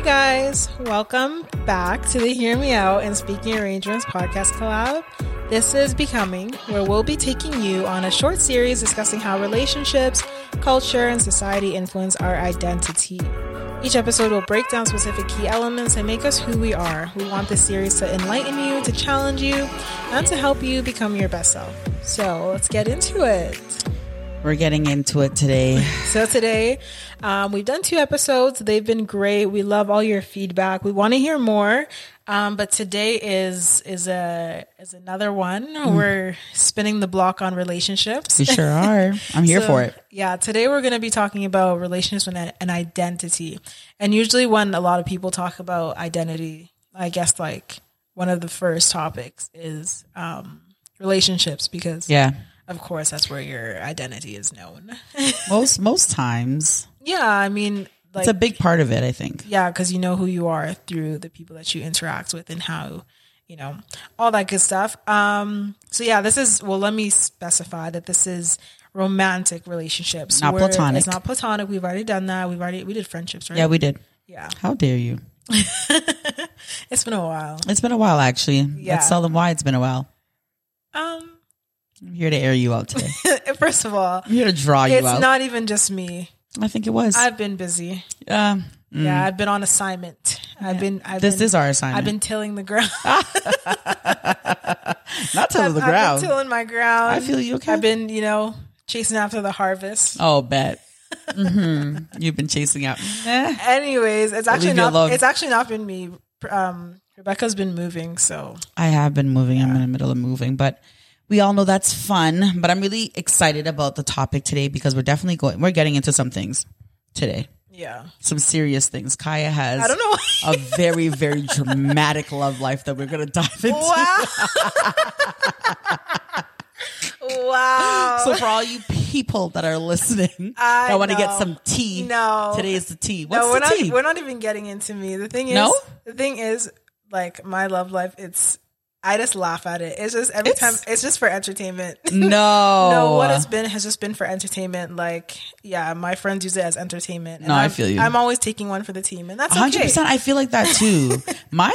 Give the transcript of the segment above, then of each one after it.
Hi, guys. Welcome back to the Hear Me Out and Speaking Arrangements podcast collab. This is Becoming, where we'll be taking you on a short series discussing how relationships, culture, and society influence our identity. Each episode will break down specific key elements and make us who we are. We want this series to enlighten you, to challenge you, and to help you become your best self. So let's get into it. We're getting into it today. So today, um, we've done two episodes. They've been great. We love all your feedback. We want to hear more. Um, but today is is a is another one. We're spinning the block on relationships. We sure are. I'm here So, for it. Yeah, today we're going to be talking about relationships and, and identity. And usually, when a lot of people talk about identity, I guess like one of the first topics is um, relationships because, Yeah. Of course, that's where your identity is known. Most most times. yeah, I mean, like, It's a big part of it, I think. yeah, because you know who you are through the people that you interact with and how you know all that good stuff. Um, so yeah, this is well. Let me specify that this is romantic relationships, Not platonic. It's not platonic. We've already done that. We've already we did friendships, right? Yeah, we did. yeah. How dare you? It's been a while. It's been a while actually. Yeah. Let's tell them why it's been a while. Um, I'm here to air you out today. first of all, I'm here to draw you it's out. It's not even just me. I think it was. I've been busy. Um, Yeah, I've been on assignment. I've been. I've this been, is our assignment. I've been tilling the ground. not till the I've been ground. tilling my ground. I feel you. Okay. I've been, you know, chasing after the harvest. oh, bet. hmm You've been chasing out. Anyways, it's actually not. It's actually not been me. Um, Rebecca's been moving, so I have been moving. I'm in the middle of moving, but we all know that's fun. But I'm really excited about the topic today because we're definitely going. We're getting into some things today. yeah. Some serious things. Kaya has I don't know. a very, very dramatic love life that we're gonna dive into. wow. wow. So for all you people that are listening, I that want to get some tea. No. today is the tea. What's no, we're the not. tea? We're not even getting into me. The thing is, No? the thing is, like my love life. It's. I just laugh at it. It's just every It's- time. It's just for entertainment. no, No, what it's been has just been for entertainment. Like, yeah, my friends use it as entertainment. No, I I'm- feel you. I'm always taking one for the team, and that's hundred okay. percent. I feel like that too. My,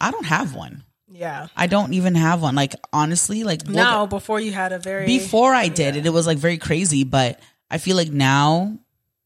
I don't have one. Yeah. I don't even have one. Like honestly, like Now, before you had a very before I did it, it was like very crazy. But I feel like now,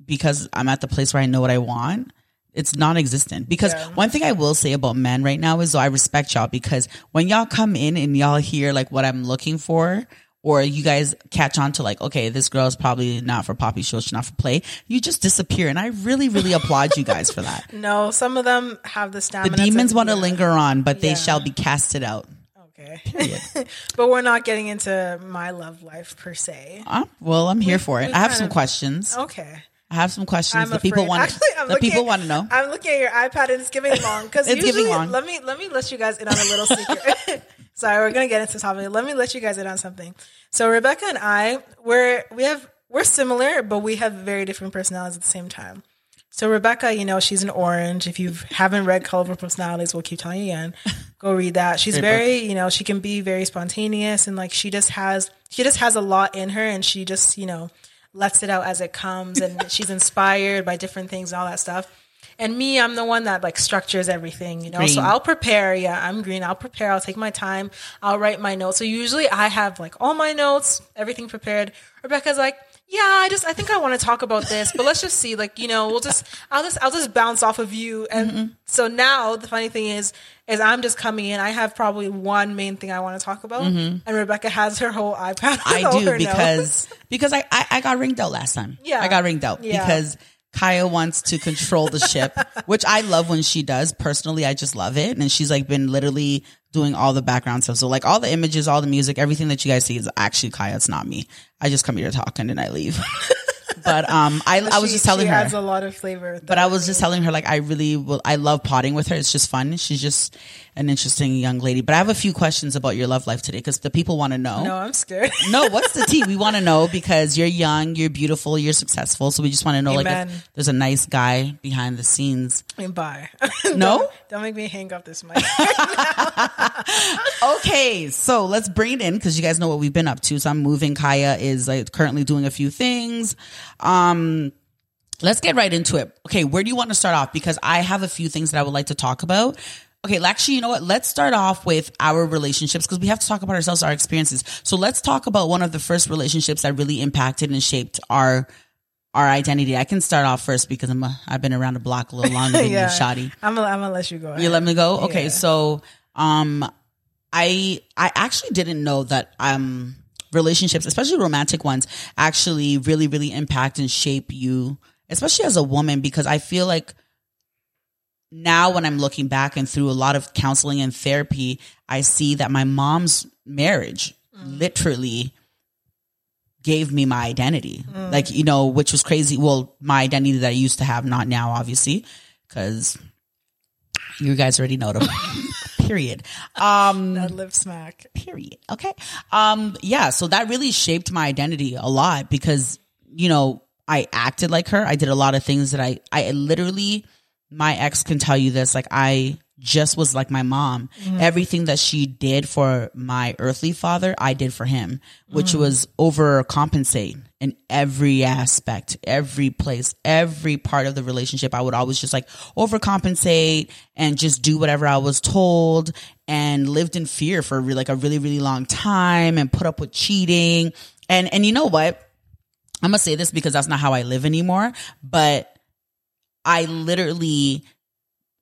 because I'm at the place where I know what I want, it's non-existent. Because Yeah. one thing I will say about men right now is, though, I respect y'all because when y'all come in and y'all hear like what I'm looking for. Or you guys catch on to like, okay, this girl is probably not for poppy show, she's not for play. You just disappear, and I really, really applaud you guys for that. No, some of them have the stamina. The demons want to yeah, linger on, but they Yeah. shall be casted out. Okay, but we're not getting into my love life per se. Uh, well, I'm here for it. I have some of- questions. Okay, I have some questions. I'm the people want. Actually, I'm the looking people at- want to know. I'm looking at your iPad and it's giving long because It's usually giving long. let me let me let you guys in on a little secret. Sorry, we're gonna get into the topic. Let me let you guys in on something. So Rebecca and I, we're we have we're similar, but we have very different personalities at the same time. So Rebecca, you know, she's an orange. If you haven't read Colorful Personalities, we'll keep telling you again. Go read that. She's Great very, you know, she can be very spontaneous and like she just has she just has a lot in her and she just, you know, lets it out as it comes and she's inspired by different things and all that stuff. And me, I'm the one that like structures everything, you know. So I'll prepare. Yeah, I'm green. I'll prepare. I'll take my time. I'll write my notes. So usually I have like all my notes, everything prepared. Rebecca's like, yeah, I just I think I want to talk about this, but let's just see. Like, you know, we'll just I'll just I'll just bounce off of you. And Mm-hmm. so now the funny thing is, is I'm just coming in. I have probably one main thing I want to talk about, and Rebecca has her whole iPad. Mm-hmm. I do because because I, I I got ringed out last time. Yeah. I got ringed out Yeah. because Kaya wants to control the ship, which I love when she does. Personally, I just love it, and she's like been literally doing all the background stuff. So like all the images, all the music, everything that you guys see is actually Kaya. It's not me. I just come here to talk and then I leave. but um, I I was She- just telling she her. adds a lot of flavor. But. I was just telling her like I really will. I love potting with her. It's just fun. She's just an interesting young lady. But I have a few questions about your love life today because the people want to know. no, I'm scared. No, what's the tea? We want to know because you're young, you're beautiful, you're successful. So we just want to know like if there's a nice guy behind the scenes. Bye. No? don't, don't make me hang up this mic. Okay, so let's bring it in because you guys know what we've been up to. So I'm moving. Kaya is like currently doing a few things. Um, let's get right into it. Okay, where do you want to start off? Because I have a few things that I would like to talk about. Okay, actually, you know what? Let's start off with our relationships because we have to talk about ourselves, our experiences. So let's talk about one of the first relationships that really impacted and shaped our our identity. I can start off first because I'm a, I've been around the block a little longer than Yeah. you, Shadi. I'm gonna, I'm gonna let you go. You let me go? Okay, Yeah. so um I I actually didn't know that um relationships, especially romantic ones, actually really, really impact and shape you, especially as a woman, because I feel like now when I'm looking back and through a lot of counseling and therapy, I see that my mom's marriage literally gave me my identity. Like, you know, which was crazy. Well, my identity that I used to have, not now, obviously, because you guys already know them. Period. Um, that lip smack. period. Okay. Um, yeah, so that really shaped my identity a lot because, you know, I acted like her. I did a lot of things that I, I literally, my ex can tell you this, like I just was like my mom. Mm-hmm. Everything that she did for my earthly father, I did for him, which mm. was overcompensate in every aspect, every place, every part of the relationship. I would always just like overcompensate and just do whatever I was told and lived in fear for like a really, really long time and put up with cheating. And, and you know what? I'm gonna say this because that's not how I live anymore, but I literally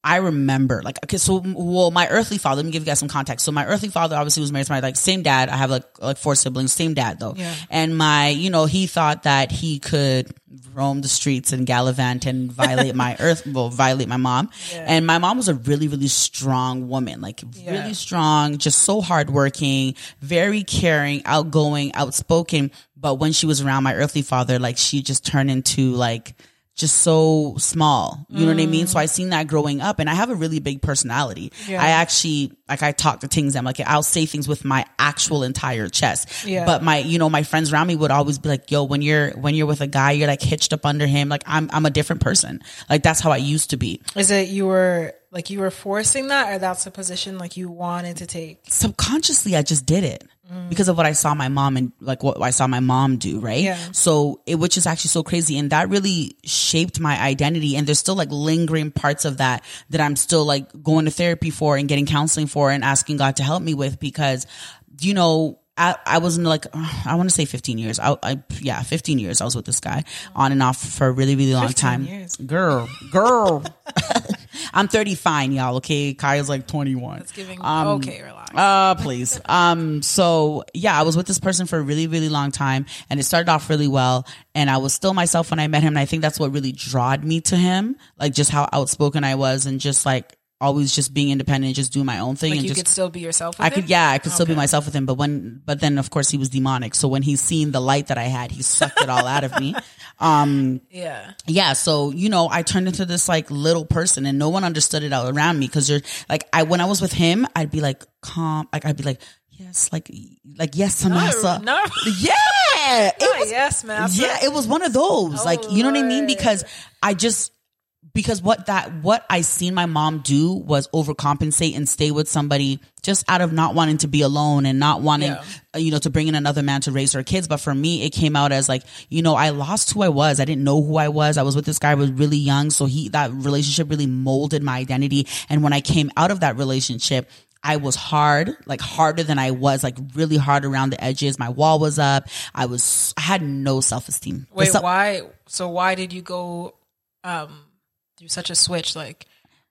I remember like okay so well my earthly father let me give you guys some context so my earthly father obviously was married to my like same dad I have like like four siblings same dad though Yeah. and my you know he thought that he could roam the streets and gallivant and violate my earth well violate my mom Yeah. and my mom was a really really strong woman like Yeah. really strong just so hardworking very caring outgoing outspoken but when she was around my earthly father like she just turned into like just so small. You know what I mean? So I mm. seen that growing up and I have a really big personality. Yeah. I actually like I talk to things I'm like I'll say things with my actual entire chest. Yeah. But my you know my friends around me would always be like, "Yo, when you're when you're with a guy, you're like hitched up under him. Like I'm I'm a different person. Like that's how I used to be. Is it you were like you were forcing that, or that's a position like you wanted to take? subconsciously I just did it Mm. because of what I saw my mom and like what I saw my mom do, right? Yeah. So it, which is actually so crazy. And that really shaped my identity. And there's still like lingering parts of that that I'm still like going to therapy for and getting counseling for and asking God to help me with because, you know, I, I was in like, I want to say 15 years. I, I, yeah, 15 years. I was with this guy on and off for a really, really long time. years. Girl, girl. I'm 35, y'all. Okay. Kaya's like 21. It's giving Um, okay, relax. Uh, please. Um, so yeah, I was with this person for a really, really long time and it started off really well. And I was still myself when I met him. And I think that's what really drawed me to him. Like just how outspoken I was and just like always just being independent and just doing my own thing like and you just could still be yourself. With I could, yeah, I could still be myself with him. But when, but then of course he was demonic. So when he seen the light that I had, he sucked it all out of me. Um, Yeah. yeah so you know i turned into this like little person and no one understood it out around me because you're like i when i was with him i'd be like calm like i'd be like yes like like yes samasa No, yeah it was, yes, man. yeah it was one of those like you know what i mean because i just because what that what I seen my mom do was overcompensate and stay with somebody just out of not wanting to be alone and not wanting Yeah. uh, you know to bring in another man to raise her kids but for me it came out as like you know I lost who I was I didn't know who I was I was with this guy I was really young so he that relationship really molded my identity and when I came out of that relationship I was hard, like harder than I was, like really hard around the edges. My wall was up. I was, I had no self esteem. Wait, why? So why did you go um do such a switch? Like,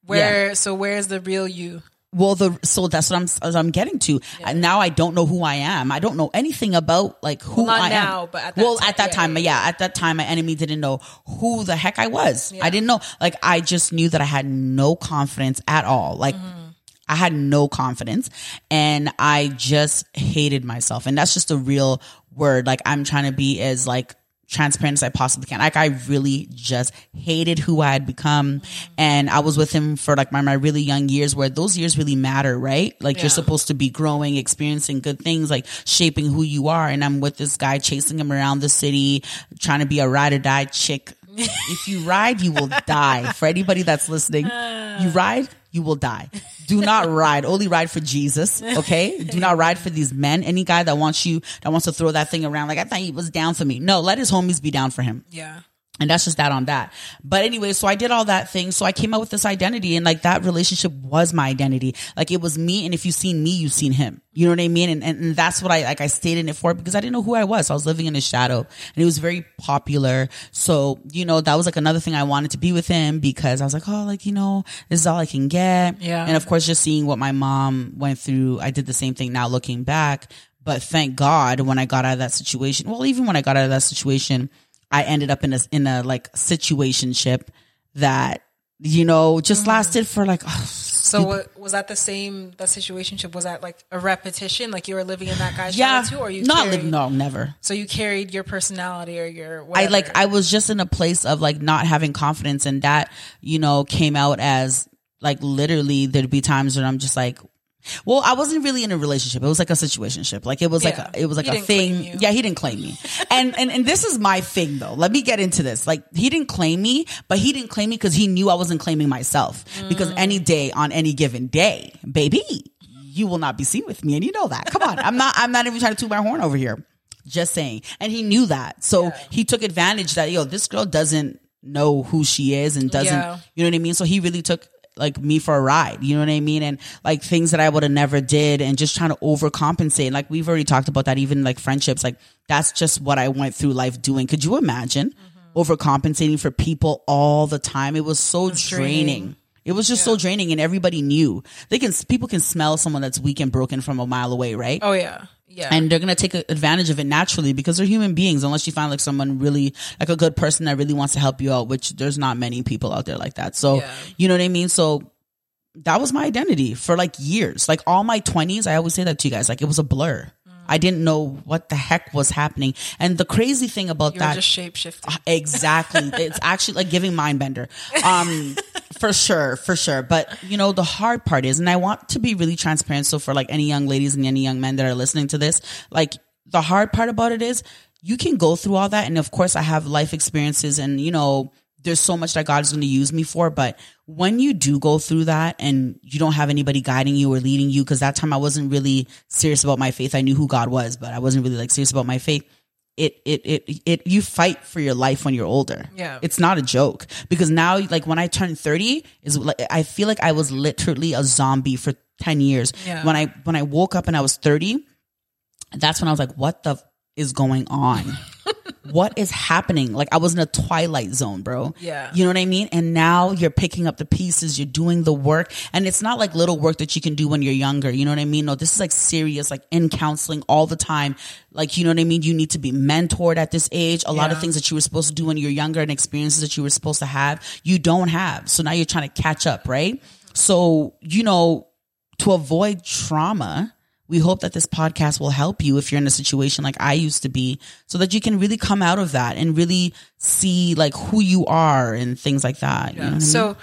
where? So where's the real you? Well, the so that's what I'm as I'm getting to. And now I don't know who I am. I don't know anything about like who not I now, am. but at that well, time, at that yeah, time, yeah, yeah, At that time, my enemy didn't know who the heck I was. I didn't know. Like I just knew that I had no confidence at all. Like. Mm-hmm. I had no confidence and I just hated myself. And that's just a real word. Like I'm trying to be as like transparent as I possibly can. Like I really just hated who I had become. And I was with him for like my, my really young years where those years really matter, right? Like Yeah. you're supposed to be growing, experiencing good things, like shaping who you are. And I'm with this guy chasing him around the city, trying to be a ride or die chick. if you ride, you will die. For anybody that's listening, you ride, you will die. Do not ride. Only ride for Jesus. Okay. Do not ride for these men. Any guy that wants you, that wants to throw that thing around, like I thought he was down for me. No, let his homies be down for him. Yeah. And that's just that on that. But anyway, so I did all that thing. So I came out with this identity and like that relationship was my identity. Like it was me. And if you've seen me, you've seen him. You know what I mean? And, and, and that's what I, like I stayed in it for because I didn't know who I was. I was living in his shadow and he was very popular. So, you know, that was like another thing I wanted to be with him because I was like, oh, like, you know, this is all I can get. Yeah. And of course, just seeing what my mom went through, I did the same thing now looking back. But thank God when I got out of that situation, well, even when I got out of that situation, I ended up in a in a like situationship that you know just Mm-hmm. lasted for like oh, So what, was that the same? That situationship was that like a repetition? Like you were living in that guy's yeah shadow too, or you not carried, li- no never So you carried your personality or your I like I was just in a place of like not having confidence and that you know came out as like literally there'd be times when I'm just like well, I wasn't really in a relationship. It was like a situationship. Like it was Yeah. like a, it was like He a thing. Yeah, he didn't claim me. and, and and this is my thing though. Let me get into this. Like he didn't claim me, but he didn't claim me because he knew I wasn't claiming myself. Because Mm. any day on any given day, baby, you will not be seen with me, and you know that. Come on, I'm not. I'm not even trying to toot my horn over here. Just saying. And he knew that, so he took advantage that yo, this girl doesn't know who she is and doesn't. Yeah. You know what I mean? So he really took like me for a ride. You know what I mean? And like things that I would have never did and just trying to overcompensate. Like we've already talked about that, even like friendships. Like that's just what I went through life doing. Could you imagine mm-hmm. overcompensating for people all the time? It was so draining. draining. It was just so draining and everybody knew. They can, people can smell someone that's weak and broken from a mile away, right? oh yeah, yeah. and they're gonna take advantage of it naturally because they're human beings unless you find like someone really like a good person that really wants to help you out which there's not many people out there like that. So Yeah. you know what i mean? So that was my identity for like years. Like all my 20s i always say that to you guys like it was a blur. I didn't know what the heck was happening. And the crazy thing about you were that just shape shifting. exactly. It's actually like giving mind bender. Um for sure for sure but you know the hard part is and i want to be really transparent so for like any young ladies and any young men that are listening to this like the hard part about it is you can go through all that and of course i have life experiences and you know there's so much that God is going to use me for. But when you do go through that and you don't have anybody guiding you or leading you, because that time I wasn't really serious about my faith. I knew who God was, but I wasn't really like serious about my faith it it it it you fight for your life when you're older. Yeah. It's not a joke because now like when I turned 30 is like I feel like I was literally a zombie for 10 years. Yeah. When I when I woke up and I was 30, that's when I was like what the f- is going on? what is happening? Like I was in a twilight zone, bro. Yeah. You know what I mean? And now you're picking up the pieces, you're doing the work. And it's not like little work that you can do when you're younger. You know what I mean? No, this is like serious, like in counseling all the time. Like, you know what I mean? You need to be mentored at this age. A lot of things that you were supposed to do when you're younger and experiences that you were supposed to have, you don't have. So now you're trying to catch up, right? So, you know, to avoid trauma, we hope that this podcast will help you if you're in a situation like I used to be so that you can really come out of that and really see like who you are and things like that. You know what I mean? So,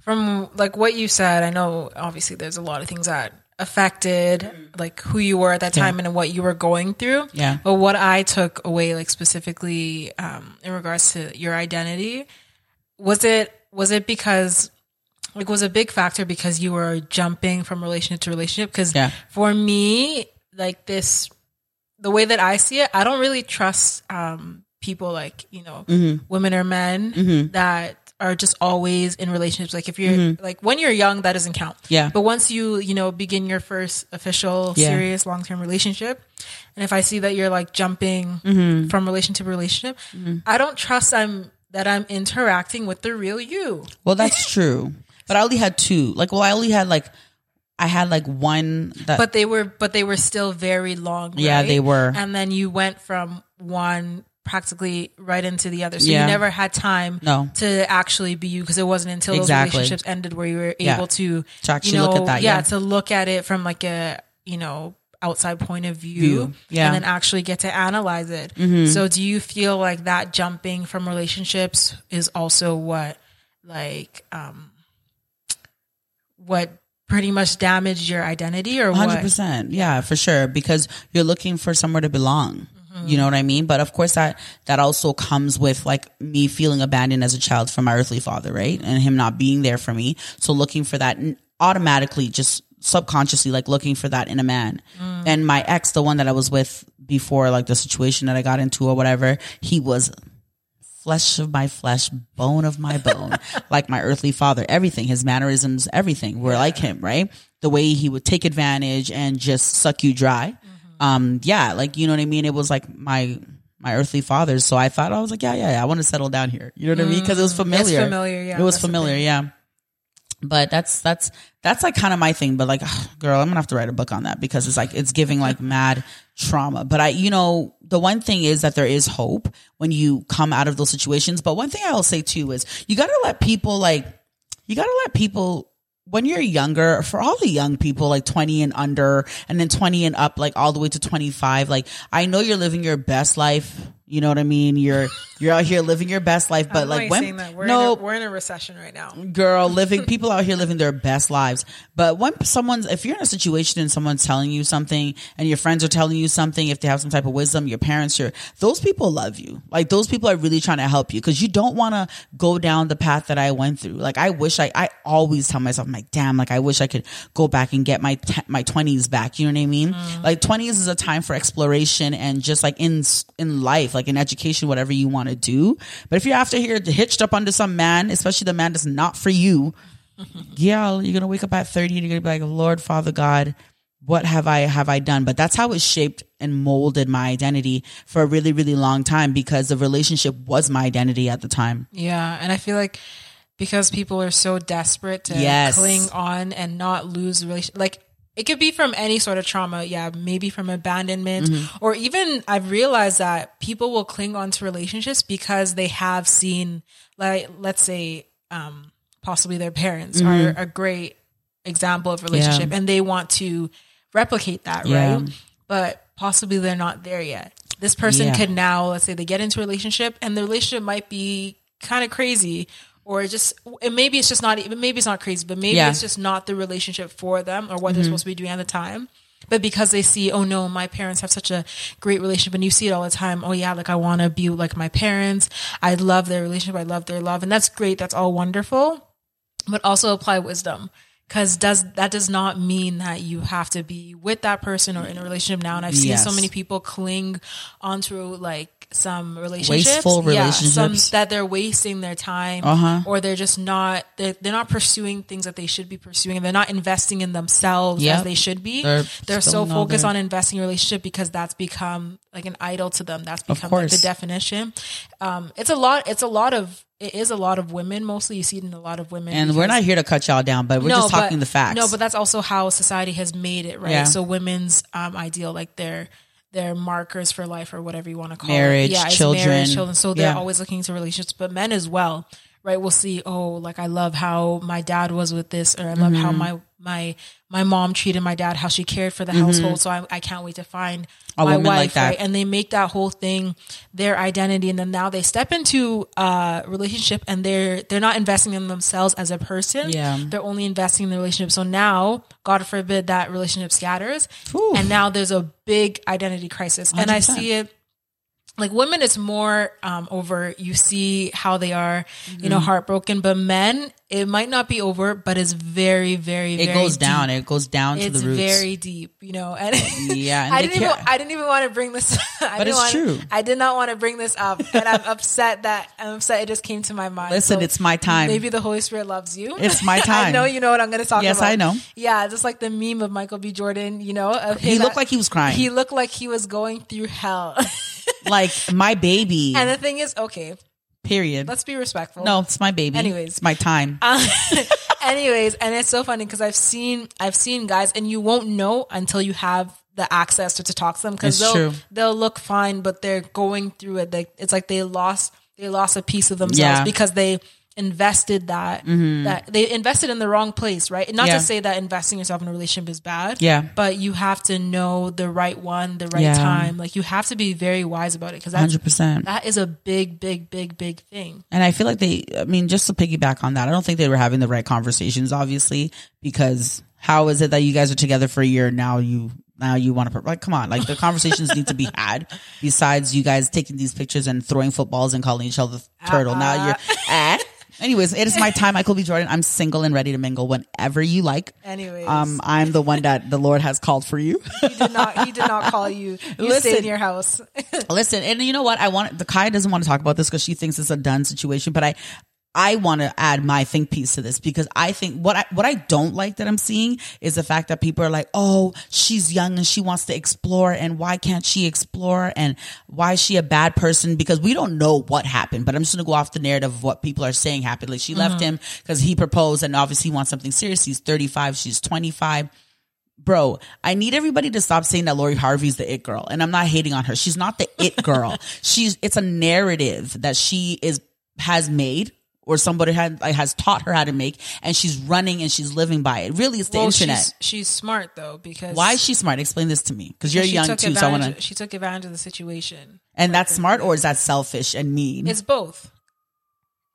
from like what you said, I know obviously there's a lot of things that affected like who you were at that time and what you were going through. Yeah. But what I took away, like specifically um, in regards to your identity, was it was it because like was a big factor because you were jumping from relationship to relationship? Because Yeah. for me, like this, the way that I see it, I don't really trust um, people like you know Mm-hmm. women or men that are just always in relationships. Like if you're like when you're young, that doesn't count. Mm-hmm. Yeah. But once you you know begin your first official, Yeah. serious, long term relationship, and if I see that you're like jumping Mm-hmm. from relationship to relationship, I don't trust I'm that I'm interacting with the real you. well, that's true. But I only had two. Like, well, I only had like, I had like one that, But they were but they were still very long. Yeah, they were. And then you went from one practically right into the other. So Yeah. you never had time No. to actually be you because it wasn't until Exactly. those relationships ended where you were Yeah. able to To actually you know, look at that, yeah. to look at it from like a you know outside point of view, View, yeah. Mm-hmm. and then actually get to analyze it. So do you feel like that jumping from relationships is also what like um what pretty much damaged your identity or Hundred what? percent, yeah, for sure. Because you're looking for somewhere to belong. Mm-hmm. You know what I mean? But of course, that that also comes with like me feeling abandoned as a child from my earthly father, right? And him not being there for me. So looking for that automatically, just subconsciously, like looking for that in a man. Mm. And my ex, the one that I was with before, like the situation that I got into or whatever, he was flesh of my flesh, bone of my bone, like my earthly father. Everything, his mannerisms, everything were like him, right? The way he would take advantage and just suck you dry. Um, yeah, like you know what I mean. It was like my my earthly fathers. So I thought I was like, yeah, yeah, yeah I want to settle down here. You know what I mean? Because it was familiar. familiar, yeah, It was familiar, yeah. But that's that's that's like kind of my thing. But like, ugh, girl, I'm gonna have to write a book on that because it's like it's giving like mad trauma. But I, you know, the one thing is that there is hope when you come out of those situations. But one thing I will say too is you gotta let people like you gotta let people when you're younger, for all the young people, like 20 and under, and then 20 and up, like all the way to 25, like I know you're living your best life. You know what I mean? You're, you're out here living your best life, but like when, we're no, in a, we're in a recession right now. girl living people out here living their best lives. But when someone's if you're in a situation and someone's telling you something and your friends are telling you something if they have some type of wisdom your parents your those people love you. Like those people are really trying to help you because you don't want to go down the path that i went through. Like i wish i i always tell myself I'm like damn like i wish i could go back and get my te- my 20s back. You know what i mean? Mm-hmm. Like 20s is a time for exploration and just like in in life like in education whatever you want to do but if you're after here hitched up under some man especially the man that's not for you yeah, you're gonna wake up at 30 and you're gonna be like, Lord, Father God, what have I have I done? But that's how it shaped and molded my identity for a really, really long time because the relationship was my identity at the time. Yeah, and I feel like because people are so desperate to Yes. cling on and not lose relation like it could be from any sort of trauma yeah maybe from abandonment Mm-hmm. or even i've realized that people will cling on to relationships because they have seen like let's say um possibly their parents are a great example of relationship and they want to replicate that Yeah. right but possibly they're not there yet this person Yeah. could now let's say they get into a relationship and the relationship might be kind of crazy or it just and maybe it's just not even maybe it's not crazy but maybe Yeah. Mm-hmm. it's just not the relationship for them or what they're supposed to be doing at the time. But because they see oh no my parents have such a great relationship and you see it all the time oh yeah like i want to be like my parents. I love their relationship. I love their love. And that's great. That's all wonderful. But also apply wisdom because does that does not mean that you have to be with that person or in a relationship now. And i've seen so many people cling onto like some relationships. Wasteful yeah, some that they're wasting their time Uh-huh. or they're just not they're, they're not pursuing things that they should be pursuing. And they're not investing in themselves Yep. as they should be. They're they're, so focused on investing in a relationship because that's become like an idol to them that's become like the definition um it's a lot it's a lot of it is a lot of women mostly you see it in a lot of women And we're not here to cut y'all down, but we're just talking but- the facts. No, but that's also how society has made it, right? Yeah. So women's um, ideal, like their their markers for life or whatever you want to call Marriage, it. Yeah, it's children. marriage, children. So they're Yeah. always looking to relationships, but men as well, right? We'll see. Oh, like I love how my dad was with this, or I love how Mm-hmm. my my my mom treated my dad, how she cared for the household. So I, I can't wait to find Mm-hmm. A my like wife, that. right? And they make that whole thing their identity, and then now they step into a relationship, and they're they're not investing in themselves as a person. Yeah. they're only investing in the relationship. So now, God forbid, that relationship scatters, Ooh. and now there's a big identity crisis. And I see it like women it's more um over you see how they are you Mm-hmm. know heartbroken but men it might not be over but it's very very it very goes deep. down. It goes down to it's the roots. very deep you know and Yeah, and i didn't even i didn't even want to bring this I But it's wanna- true. i did not want to bring this up and i'm upset that i'm upset it just came to my mind Listen, So it's my time. maybe the holy spirit loves you It's my time i know you know what i'm going to talk Yes, about yes I know. yeah just like the meme of michael b jordan you know of He looked at- like he was crying. he looked like he was going through hell like my baby. and the thing is okay period. let's be respectful no, it's my baby. Anyways. it's my time. Uh, anyways and it's so funny because i've seen i've seen guys and you won't know until you have the access to, to talk to them because It's they'll true. they'll look fine but they're going through it they, it's like they lost they lost a piece of themselves Yeah. Because they invested that that they invested in the wrong place right not Yeah. to say that investing yourself in a relationship is bad Yeah. but you have to know the right one the right Yeah. time like you have to be very wise about it because Hundred percent. that is a big big big big thing And I feel like they, I mean, just to piggyback on that, I don't think they were having the right conversations, obviously, because how is it that you guys are together for a year and now you, now you want to, like, come on, like the conversations need to be had besides you guys taking these pictures and throwing footballs and calling each other turtle. Now you're, eh? Anyways, it is my time, Michael B. Jordan. I'm single and ready to mingle whenever you like. Anyways. um, I'm the one that the Lord has called for you. he did not. He did not call you. You Listen. stay in your house. Listen, and you know what? I want the Kaya doesn't want to talk about this because she thinks it's a done situation, but I I want to add my think piece to this because I think what I what I don't like that I'm seeing is the fact that people are like, "Oh, she's young and she wants to explore and why can't she explore and why is she a bad person?" Because we don't know what happened, but I'm just going to go off the narrative of what people are saying happened. Like she left mm-hmm. him cuz he proposed and obviously he wants something serious. He's 35, she's 25 bro, I need everybody to stop saying that Lori Harvey's the it girl. And I'm not hating on her. She's not the it girl. She's, it's a narrative that she is, has made or somebody had, like, has taught her how to make and she's running and she's living by it. Really, it's the well, internet. she's, she's smart though because Why is she smart? Explain this to me. Cause you're young too. So I want to, She took advantage of the situation. and that's smart or is that selfish and mean? It's both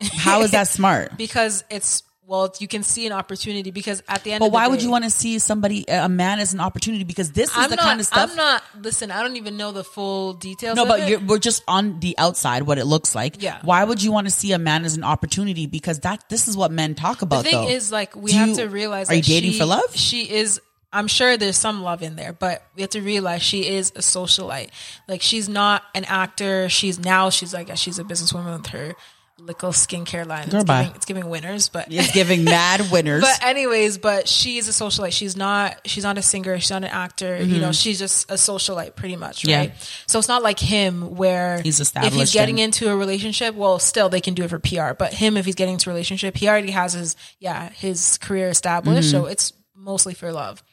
How is that smart? because it's well, you can see an opportunity because at the end. But of the why would you want to see somebody, a man as an opportunity? Because this is I'm the not. kind of stuff. I'm not. Listen, I don't even know the full details. No, but we're just on the outside, what it looks like. Yeah. Why would you want to see a man as an opportunity? Because that this is what men talk about. the thing though. is, like, we Do have you- to realize. Are you dating she- for love? She is. I'm sure there's some love in there, but we have to realize she is a socialite. Like she's not an actor. She's now she's like she's a businesswoman with her little skincare line. Girl, it's, bye. giving, it's giving winners, but It's giving mad winners. But anyways, but she is a socialite. She's not. She's not a singer. She's not an actor. You know, she's just a socialite, pretty much, Mm-hmm. Yeah. right? So it's not like him where He's If he's getting and- into a relationship, well, still they can do it for PR. But him, if he's getting into a relationship, he already has his yeah his career established. Mm-hmm. So it's mostly for love.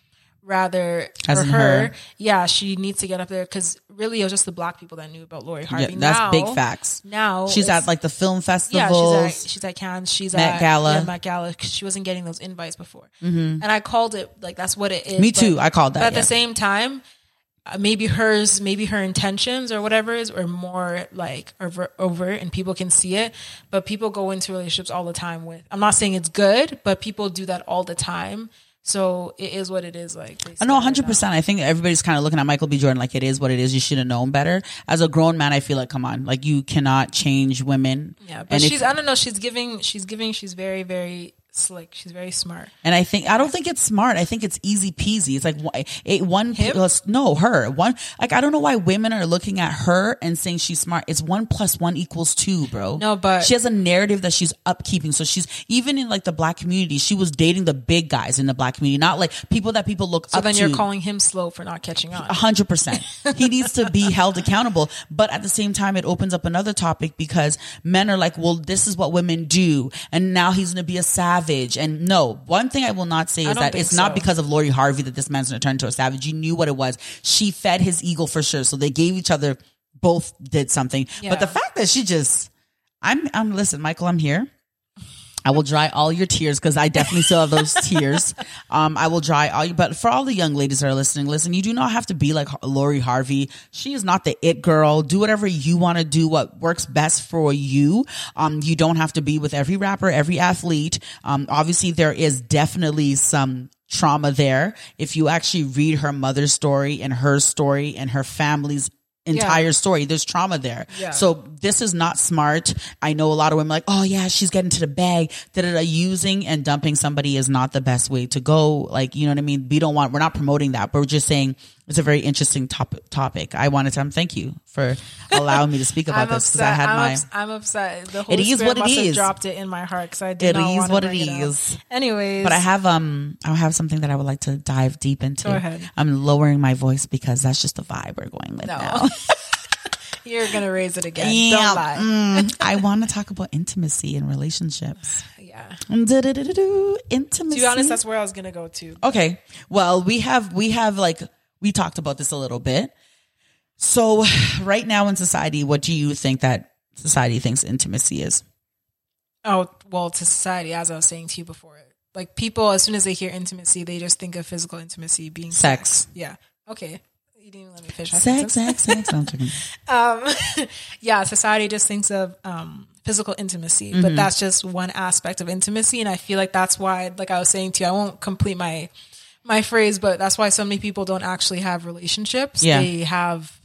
Rather As for her, her. yeah, she needs to get up there because really it was just the black people that knew about Lori Harvey. yeah, that's now, big facts. Now She's at like the film yeah, festivals. she's at she's at Cannes. She's Met at Gala. Yeah, Met Gala. she wasn't getting those invites before, mm-hmm. and I called it like that's what it is. Me but- too. I called that, But at yeah. the same time, uh, maybe hers, maybe her intentions or whatever is, are more like over, overt, and people can see it. But people go into relationships all the time with. I'm not saying it's good, but people do that all the time. So it is what it is. Like I know 100%. I think everybody's kind of looking at Michael B. Jordan like it is what it is. You should have known better. As a grown man, I feel like, come on, like you cannot change women. Yeah, but and if- she's. I don't know. She's giving. She's giving. She's very, very slick. She's very smart. And I think I don't think it's smart. I think it's easy peasy. It's like one- it, one Him? plus no her one. Like I don't know why women are looking at her and saying she's smart. It's one plus one equals two, bro. No, but- she has a narrative that she's upkeeping. So she's even in like the black community. She was dating the big guys in the black community, not like people that people look So up then you're calling him slow for not catching on. A hundred percent. He needs to be held accountable. But at the same time, it opens up another topic because men are like, well, this is what women do. And now he's going to be a savage. And no, one thing I will not say is that it's not because of Lori Harvey that this man's going to turn into a savage. You knew what it was. She fed his ego for sure. So they gave each other, both did something. Yeah. But the fact that she just, I'm, I'm, listen, Michael, I'm here. I will dry all your tears because I definitely still have those tears. Um, I will dry all you, but for all the young ladies that are listening, listen, you do not have to be like Lori Harvey. She is not the it girl. Do whatever you want to do, what works best for you. Um, you don't have to be with every rapper, every athlete. Um, obviously there is definitely some trauma there. If you actually read her mother's story and her story and her family's entire story. There's trauma there. Yeah. So this is not smart. I know a lot of women like, oh yeah, she's getting to the bag. Da da da. Using and dumping somebody is not the best way to go. Like, you know what I mean? We don't want, we're not promoting that, but we're just saying it's a very interesting topic. Topic. I wanted to um, thank you for allowing me to speak about this because. I had I'm, my. ups- I'm upset. The Holy It is Spirit what it is. dropped it in my heart because I did It not is what it bring Anyways, But I have um I have something that I would like to dive deep into. Go ahead. I'm lowering my voice because that's just the vibe we're going with No. now. You're gonna raise it again. Yeah, Don't lie. mm, I want to talk about intimacy and relationships. Yeah. Intimacy. To be honest, that's where I was gonna go to. okay. Well, we have we have like we talked about this a little bit. So, right now in society, what do you think that society thinks intimacy is? Oh well, to society, as I was saying to you before, like people, as soon as they hear intimacy, they just think of physical intimacy being Sex. Yeah. Okay. You didn't even let me finish. Sex, sex, sex. No, I'm joking. um, yeah, society just thinks of um, physical intimacy, Mm-hmm. but that's just one aspect of intimacy, and I feel like that's why, like I was saying to you, I won't complete my my phrase, but that's why so many people don't actually have relationships. Yeah. They have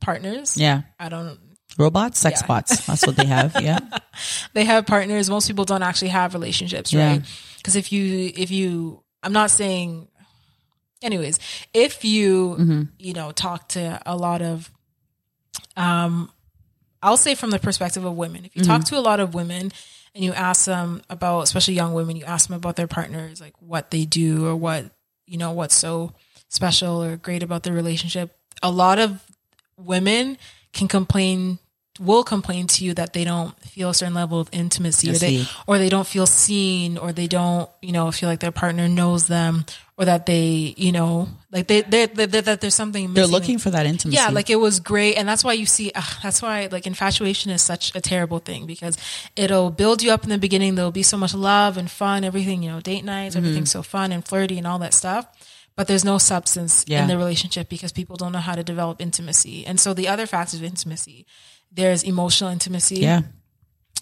partners. Yeah. I don't. Robots, sex Yeah. bots. That's what they have. Yeah. they have partners. Most people don't actually have relationships, right? Because if you, if you, I'm not saying, anyways, if you, Mm-hmm. you know, talk to a lot of, um, I'll say from the perspective of women, if you talk Mm-hmm. to a lot of women and you ask them about, especially young women, you ask them about their partners, like what they do or what, you know, what's so special or great about their relationship. A lot of women can complain will complain to you that they don't feel a certain level of intimacy or they, or they don't feel seen or they don't you know feel like their partner knows them or that they you know like they they, they, they that there's something missing. They're looking for that intimacy. yeah like it was great and that's why you see that's why like infatuation is such a terrible thing because it'll build you up in the beginning there'll be so much love and fun everything you know date nights Mm-hmm. everything's so fun and flirty and all that stuff but there's no substance Yeah. in the relationship because people don't know how to develop intimacy and so the other factors of intimacy there's emotional intimacy yeah.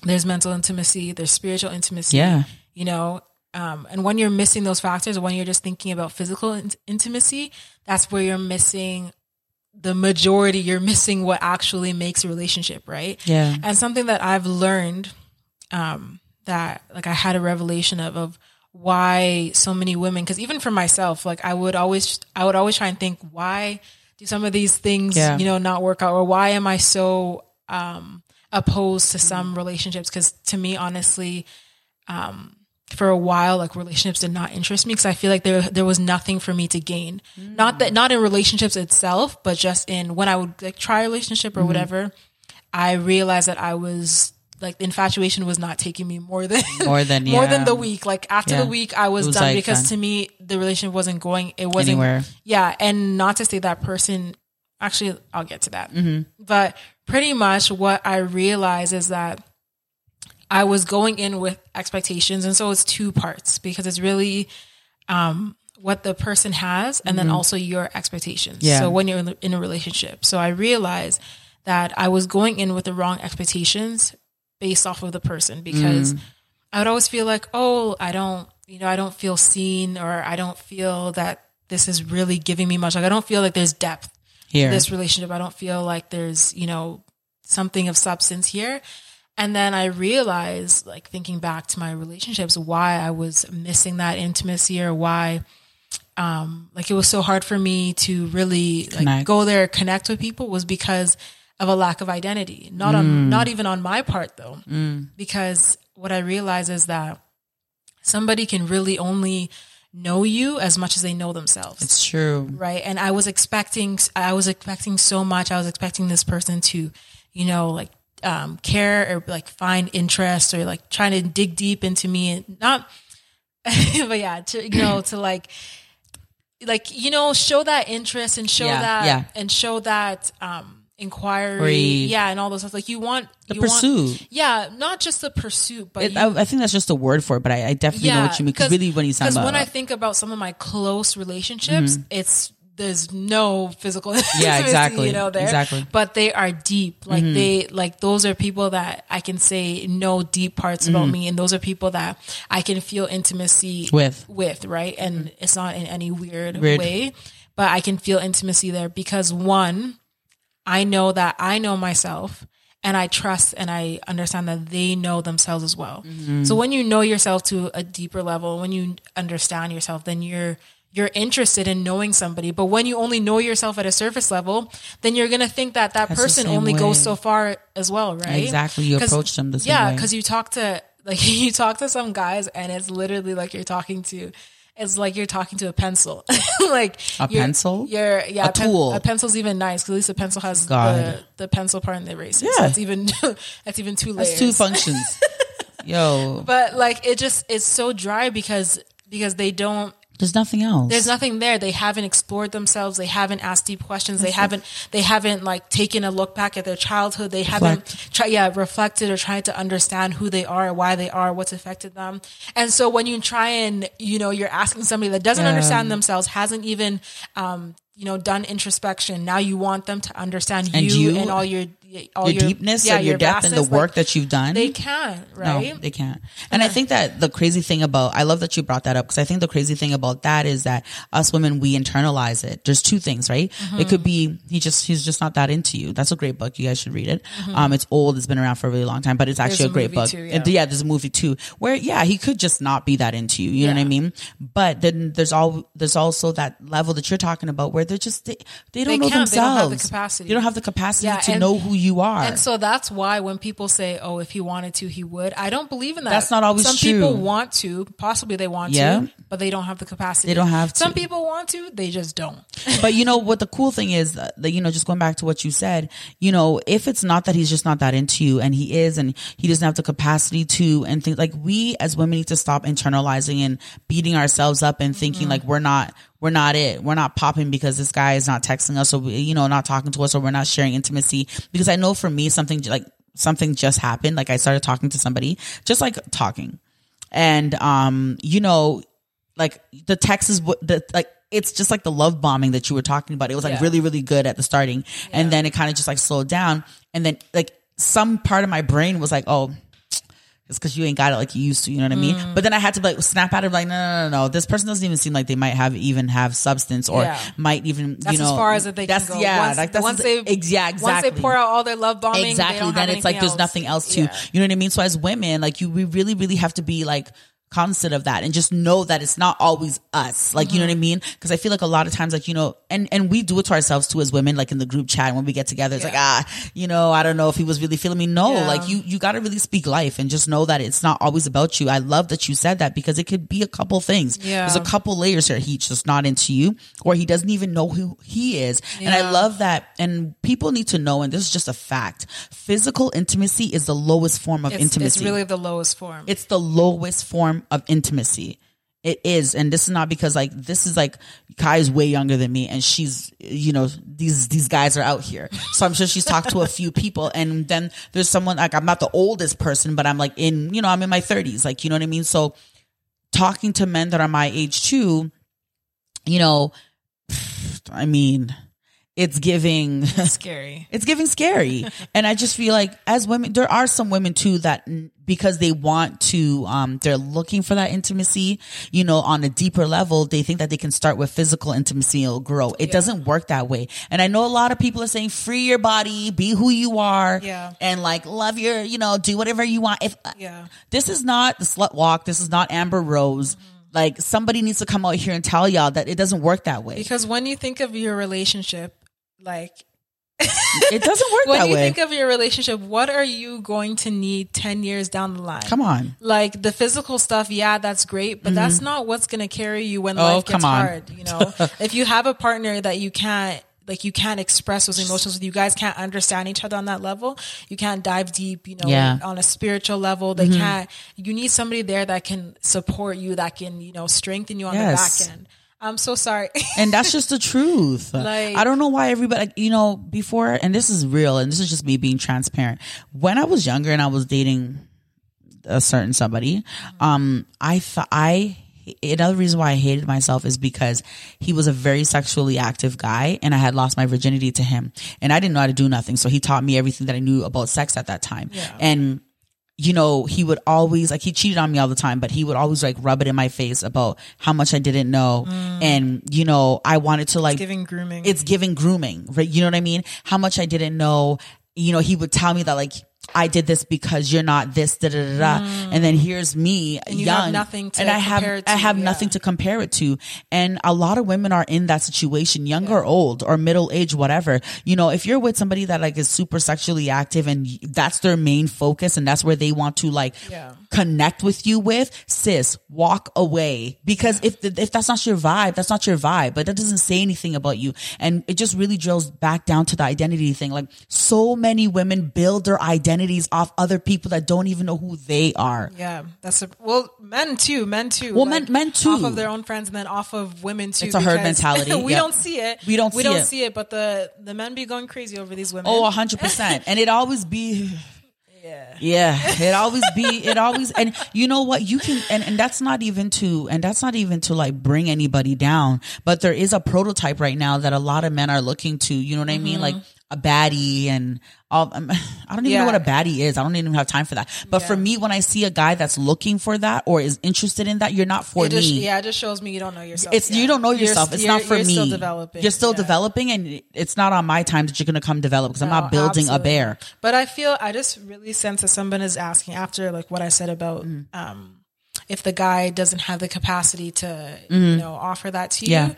there's mental intimacy, there's spiritual intimacy. Yeah. You know, um, and when you're missing those factors, when you're just thinking about physical in- intimacy, that's where you're missing the majority. You're missing what actually makes a relationship, right? Yeah. And something that I've learned, um, that like I had a revelation of, of why so many women, cause even for myself, like I would always, I would always try and think, why do some of these things, Yeah. you know, not work out? Or why am I so, um, opposed to some relationships? Cause to me, honestly, um, for a while, like relationships did not interest me because I feel like there there was nothing for me to gain. Not that not in relationships itself, but just in when I would like try a relationship or whatever. I realized that I was like the infatuation was not taking me more than More than, more than the week. Like after Yeah. the week, I was, was, done like, because done. to me the relationship wasn't going. It wasn't Anywhere. Yeah, and not to say that person. Actually, I'll get to that. Mm-hmm. But pretty much what I realized is that I was going in with expectations, and so it's two parts because it's really um, what the person has, and then also your expectations. Mm-hmm. Yeah. So when you're in- in a relationship, so I realized that I was going in with the wrong expectations based off of the person because Mm. I would always feel like, oh, I don't, you know, I don't feel seen, or I don't feel that this is really giving me much. Like I don't feel like there's depth Here. this relationship. I don't feel like there's, you know, something of substance here. And then I realized, like thinking back to my relationships, why I was missing that intimacy or why um like it was so hard for me to really like Connect. go there, connect with people was because of a lack of identity. Not on not even on my part though. Because what I realize is that somebody can really only know you as much as they know themselves it's true. right and i was expecting i was expecting so much i was expecting this person to you know like um, care or like find interest or like trying to dig deep into me and not but yeah to you know to like like you know show that interest and show Yeah, that yeah. and show that um inquiry yeah and all those stuff like you want The you want- pursuit. yeah not just the pursuit but It, you- I, I think that's just a word for it, but I, I definitely know what you mean. Because really, when you sound because about when I think about some of my close relationships, it's there's no physical intimacy, exactly. you know, there, Exactly. Mm-hmm. but they are deep. Like they, like those are people that I can say know deep parts about me, and those are people that I can feel intimacy Mm-hmm. With. with, right? And it's not in any weird, Weird. way, but I can feel intimacy there because one, I know that I know myself and I trust and I understand that they know themselves as well. Mm-hmm. So when you know yourself to a deeper level, when you understand yourself, then you're you're interested in knowing somebody. But when you only know yourself at a surface level, then you're gonna think that that That's person only goes so far as well, right? Exactly. You approach them the same yeah, way. because you talk to like you talk to some guys and it's literally like you're talking to it's like you're talking to a pencil like A you're- pencil? you're yeah A tool. a pencil's even nice because at least a pencil has the, God. the pencil part and the eraser so Yeah. that's even that's even two layers That's two functions. Yo, but like it just it's so dry because because they don't there's nothing else. there's nothing there. They haven't explored themselves. They haven't asked deep questions. They haven't they haven't like taken a look back at their childhood. They haven't try, yeah reflected or tried to understand who they are why they are what's affected them. And so when you try and you know you're asking somebody that doesn't understand themselves hasn't even um you know done introspection now you want them to understand And you, you- and all your all your, deepness yeah, and your, depth and the work like, that you've done. They can't, right? No, they can't. And I think that the crazy thing about, I love that you brought that up because I think the crazy thing about that is that us women, we internalize it. There's two things, right? Mm-hmm. It could be, he just, he's just not that into you. That's a great book. You guys should read it. Um, it's old. It's been around for a really long time, but it's actually Mm-hmm. a great book. too, And yeah. yeah, there's a movie too where, yeah, he could just not be that into you. You know what I mean? But then there's all, there's also that level that you're talking about where they're just, they, they don't They know themselves. They don't have the capacity. They don't have the capacity Yeah, to know who you are. And so that's why when people say, "Oh, if he wanted to, he would," I don't believe in that. That's not always true. Some true. people want to, possibly they want Yeah. to, but they don't have the capacity. They don't have To. Some people want to, they just don't. but you know what the cool thing is that that, you know just going back to what you said you know if it's not that he's just not that into you and he is and he doesn't have the capacity to and things like we as women need to stop internalizing and beating ourselves up and thinking Mm-hmm. like we're not we're not it we're not popping because this guy is not texting us or we- you know not talking to us or we're not sharing intimacy because i know for me something like something just happened like i started talking to somebody just like talking and um you know like the text is what the like it's just like the love bombing that you were talking about. It was like Yeah. really, really good at the starting. And then it kind of just like slowed down. And then like some part of my brain was like, oh, it's because you ain't got it like you used to, you know what I mean? Mm. But then I had to like snap out of like, no, no, no, no, this person doesn't even seem like they might have even have substance or Yeah. might even, That's you know, as far as that they that's, can go. Yeah, once, like that's once they yeah, exactly. once they pour out all their love bombing, exactly then it's like anything there's nothing else to Yeah. you know what i mean so as women like you we really really have to be like cognizant of that and just know that it's not always us. Like you know what i mean? Because i feel like a lot of times like you know and and we do it to ourselves too as women like in the group chat when we get together. It's like ah you know i don't know if he was really feeling me. No Yeah. like you you got to really speak life and just know that it's not always about you. I love that you said that because it could be a couple things. Yeah. there's a couple layers here. He's just not into you or he doesn't even know who he is. And i love that. And people need to know and this is just a fact physical intimacy is the lowest form of It's, intimacy. it's really the lowest form. it's the lowest form of intimacy. It is. And this is not because like this is like kai is way younger than me and she's you know these these guys are out here. So i'm sure she's talked to a few people and then there's someone like i'm not the oldest person but i'm like in you know i'm in my 30s like you know what i mean? So talking to men that are my age too you know i mean it's giving scary. it's giving scary. And i just feel like as women there are some women too that because they want to um they're looking for that intimacy you know on a deeper level they think that they can start with physical intimacy and it'll grow. It doesn't work that way. And i know a lot of people are saying free your body be who you are Yeah. and like love your you know do whatever you want. If Yeah. this is not the slut walk. This is not amber rose. Like somebody needs to come out here and tell y'all that it doesn't work that way. Because when you think of your relationship, like it doesn't work when that you way think of your relationship, what are you going to need 10 years down the line? come on Like the physical stuff, yeah, that's great, but that's not what's going to carry you when Oh, life gets hard, you know? if you have a partner that you can't like you can't express those emotions with you guys can't understand each other on that level you can't dive deep you know Yeah. Mm-hmm. on a spiritual level they can't you need somebody there that can support you that can you know strengthen you on Yes. the back end i'm so sorry and that's just the truth. Like- I don't know why everybody, you know, before, and this is real, and this is just me being transparent. When I was younger and I was dating a certain somebody, um, I thought I. Another reason why I hated myself is because he was a very sexually active guy and I had lost my virginity to him and I didn't know how to do nothing. So he taught me everything that I knew about sex at that time. And you know, he would always like he cheated on me all the time, but he would always like rub it in my face about how much I didn't know. Mm. And, you know, I wanted to like giving grooming it's giving grooming, right? You know what I mean? How much I didn't know. You know, he would tell me that like I did this because you're not this, da da da da. And then here's me, Mm. you young, have nothing to and I have it I to, have yeah. nothing to compare it to. And a lot of women are in that situation, young or old or middle age, whatever. You know, if you're with somebody that like is super sexually active and that's their main focus and that's where they want to like Yeah. Connect with you with, sis, walk away. Because if the, if that's not your vibe, that's not your vibe. But that doesn't say anything about you. And it just really drills back down to the identity thing. Like so many women build their identities off other people that don't even know who they are. Yeah, that's a well, men too, men too. Well, men- men too. off of their own friends, and then off of women too. It's a herd mentality, we yep. don't see it. We don't We see don't it. see it, but the the men be going crazy over these women. Oh, a hundred percent. And it always be yeah, Yeah, it always be, it always, and you know what, you can, and, and that's not even to, and that's not even to like bring anybody down, but there is a prototype right now that a lot of men are looking to, you know what I mean? Like mm-hmm. A baddie and all. Um, I don't even Yeah. know what a baddie is. I don't even have time for that. But for me, when I see a guy that's looking for that or is interested in that, you're not for It just, me. yeah, it just shows me you don't know yourself. It's yet. you don't know You're- yourself. it's you're- not for you're me. Still developing. You're still Yeah. developing, and it's not on my time that you're gonna come develop because I'm not building absolutely. a bear. But I feel I just really sense that someone is asking after like what I said about Mm. um, if the guy doesn't have the capacity to you know offer that to Mm-hmm. Yeah.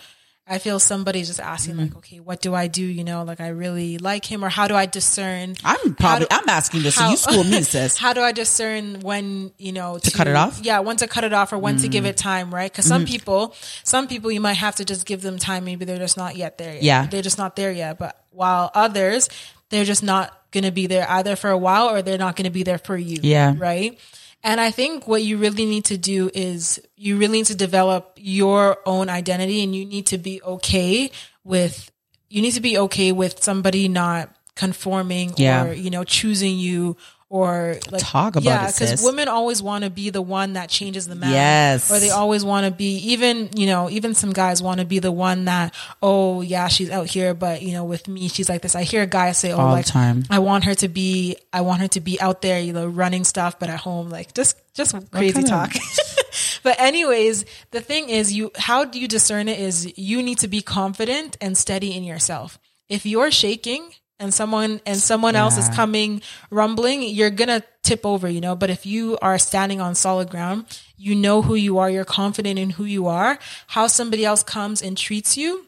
Mm-hmm. I feel somebody's just asking like, okay, what do I do? You know, like I really like him, or how do I discern? I'm probably do- I'm asking this, so you school me, sis. How do I discern when you know to, cut it off? Mm. Yeah, when to cut it off or when to give it time, right? Because some Mm-hmm. people, some people, you might have to just give them time. Maybe they're just not yet there. Yet. Yeah. they're just not there yet. But while others, they're just not going to be there either for a while or they're not going to be there for you. Yeah. right. And I think what you really need to do is you really need to develop your own identity, and you need to be okay with you need to be okay with somebody not conforming Yeah. or you know choosing you or like Talk about it. yeah because women always want to be the one that changes the man Yes. or they always want to be even you know even some guys want to be the one that oh yeah she's out here but you know with me she's like this i hear guys say oh All the like time. i want her to be i want her to be out there you know running stuff but at home like just just crazy talk but anyways the thing is you how do you discern it is you need to be confident and steady in yourself if you're shaking and someone and someone else is coming rumbling you're gonna tip over you know. But if you are standing on solid ground you know who you are you're confident in who you are. How somebody else comes and treats you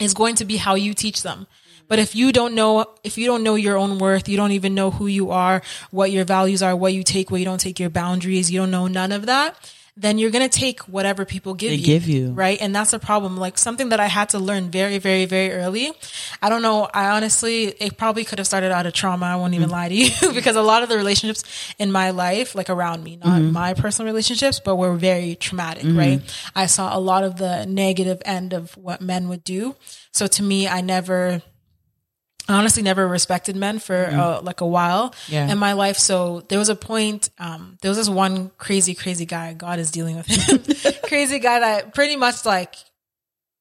is going to be how you teach them. But if you don't know, if you don't know your own worth, you don't even know who you are, what your values are, what you take, what you don't take, your boundaries, you don't know none of that, then you're going to take whatever people give They you. give you. Right. And that's a problem. Like something that I had to learn very, very, very early. I don't know. I honestly, it probably could have started out of trauma. I won't even Mm. lie to you because a lot of the relationships in my life, like around me, not Mm-hmm. my personal relationships, but were very traumatic. Right. I saw a lot of the negative end of what men would do. So to me, I never, I honestly never respected men for uh, like a while Mm-hmm. Yeah. in my life. So there was a point, um, there was this one crazy, crazy guy. God is dealing with him. crazy guy that pretty much like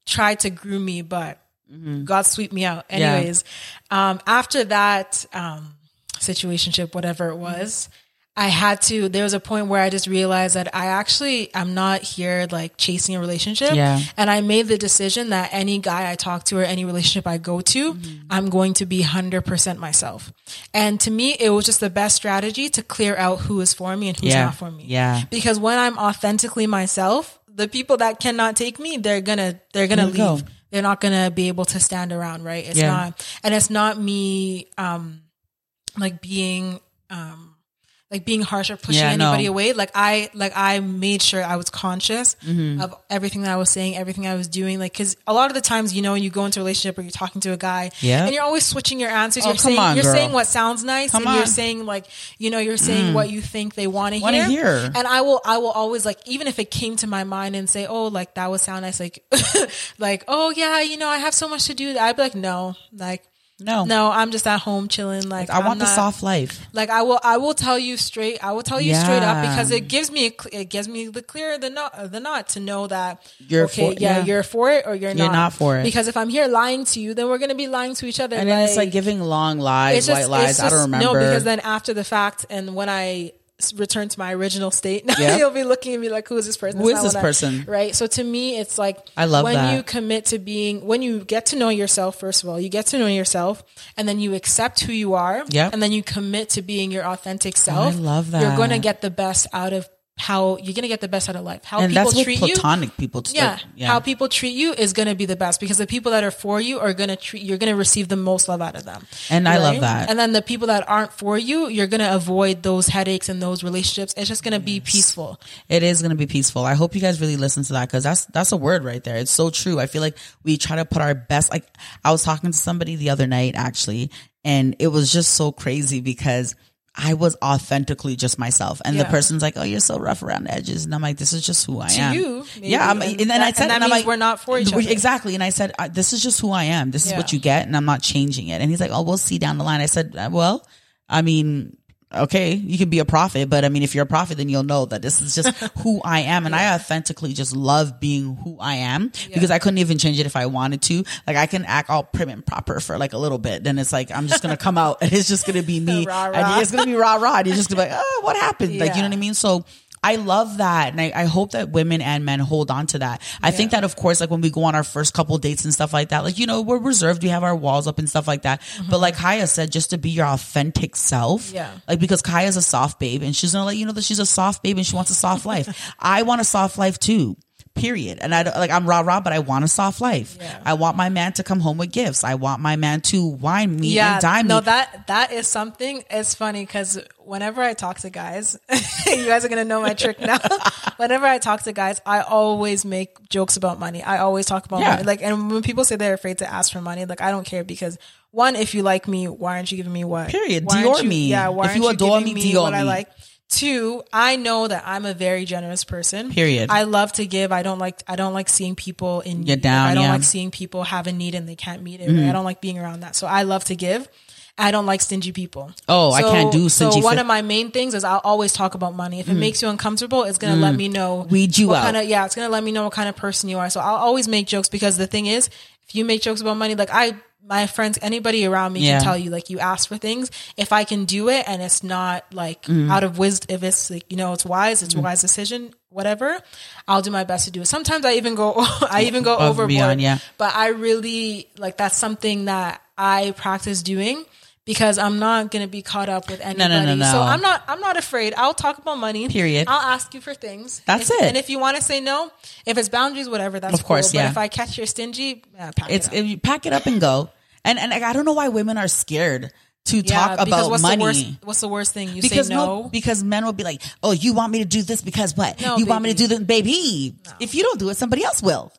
tried to groom me, but God sweep me out. Yeah. Anyways, um, after that, um, situationship, whatever it was, I had to, there was a point where I just realized that I actually, I'm not here like chasing a relationship. Yeah. And I made the decision that any guy I talk to or any relationship I go to, I'm going to be 100% myself. And to me, it was just the best strategy to clear out who is for me and who's Yeah. not for me. Yeah. Because when I'm authentically myself, the people that cannot take me, they're gonna, they're gonna it go. leave. They're not gonna be able to stand around, right? It's Yeah. not, and it's not me, um, like being, um, like being harsh or pushing Yeah, anybody no. away. Like I, like I made sure I was conscious Mm-hmm. of everything that I was saying, everything I was doing. Like, cause a lot of the times, you know, when you go into a relationship or you're talking to a guy Yeah. and you're always switching your answers. Oh, you're come saying, on, you're girl. saying what sounds nice Come and you're. Mm. saying like, you know, you're saying what you think they want to hear. hear. And I will, I will always like, even if it came to my mind and say, oh, like that would sound nice. Like, like, oh yeah, you know, I have so much to do. I'd be like, no, like, No. no, I'm just at home chilling. Like, I I'm want the soft life. like I will, I will tell you straight. I will tell you straight up because it gives me, a, it gives me the clear the not uh, the not to know that You're okay, for- yeah, yeah. you're for it or you're, not. You're not for it. Because if I'm here lying to you, then we're gonna be lying to each other. And then it's like giving long lies, it's just- white lies. it's I don't remember. No, because then after the fact, and when I return to my original state, now Yeah. you'll be looking at me like, "Who is this person?" Who is this what I- person? right? So to me, it's like I love when that. you commit to being, when you get to know yourself. First of all, you get to know yourself, and then you accept who you are. Yep. and then you commit to being your authentic oh, self. I love that. You're going to get the best out of how you're going to get the best out of life. How and people that's treat you. platonic people. It's Yeah. like- yeah. how people treat you is going to be the best because the people that are for you are going to treat you're going to receive the most love out of them. And I love that. And then the people that aren't for you, you're going to avoid those headaches and those relationships. It's just going to be peaceful. It is going to be peaceful. I hope you guys really listen to that because that's that's a word right there. It's so true. I feel like we try to put our best. Like I was talking to somebody the other night actually, and it was just so crazy because I was authentically just myself, and the person's like, "Oh, you're so rough around the edges," and I'm like, "This is just who I To am." you, maybe. yeah. I'm, And and, then I said, and that and I'm like, we're not for each other. Exactly. And I said, "This is just who I am. This is what you get, and I'm not changing it." And he's like, "Oh, we'll see down the line." I said, uh, "Well, I mean." Okay, you can be a prophet, but I mean, if you're a prophet, then you'll know that this is just who I am. And I authentically just love being who I am because I couldn't even change it if I wanted to. Like I can act all prim and proper for like a little bit. Then it's like, I'm just going to come out and it's just going to be me. Rah, rah. And it's going to be rah rah. And you're just going to be like, oh, what happened? Like, you know what I mean? So I love that. And I, I hope that women and men hold on to that. I think that of course, like when we go on our first couple dates and stuff like that, like, you know, we're reserved. We have our walls up and stuff like that. But like Kaya said, just to be your authentic self. Mm-hmm. Yeah. Like because Kaya's a soft babe and she's gonna let you know that she's a soft babe and she wants a soft life. I want a soft life too. Period. And I like I'm rah rah, but I want a soft life. Yeah. I want my man to come home with gifts. I want my man to wine me and dine no, me. that that is something. It's funny because whenever I talk to guys, you guys are gonna know my trick now. whenever I talk to guys, I always make jokes about money. I always talk about Yeah. money. Like, and when people say they're afraid to ask for money, like I don't care because one, if you like me, why aren't you giving me what? Period. Why Dior you- me. Yeah. Why If aren't you adore giving me, Dior what I me. like? Two, I know that I'm a very generous person. Period. I love to give. I don't like. I don't like seeing people in. Get need. down, I don't yeah. like seeing people have a need and they can't meet it. Mm-hmm. I don't like being around that. So I love to give. I don't like stingy people. Oh, I can't do stingy. So one fi- of my main things is I'll always talk about money. If it makes you uncomfortable, it's gonna let me know Mm. Weed you what out. kind of yeah, it's gonna let me know what kind of person you are. So I'll always make jokes because the thing is, if you make jokes about money, like I my friends, anybody around me Yeah. can tell you, like you ask for things. If I can do it and it's not like Mm. out of wisdom, if it's like you know it's wise, it's a wise decision, whatever, I'll do my best to do it. Sometimes I even go, I even go Above overboard. beyond, yeah. But I really like that's something that I practice doing because I'm not gonna be caught up with anybody. no, no. So I'm not I'm not afraid. I'll talk about money. Period. I'll ask you for things. That's If- it. And if you want to say no, if it's boundaries, whatever, that's Of course, cool. yeah. But if I catch you're stingy, yeah, pack it's it you pack it up and go. And and I don't know why women are scared to yeah, talk about what's money. The worst, what's the worst thing you because say no? because men will be like, "Oh, you want me to do this because what? No, you want me to do this, baby? If you don't do it, somebody else will.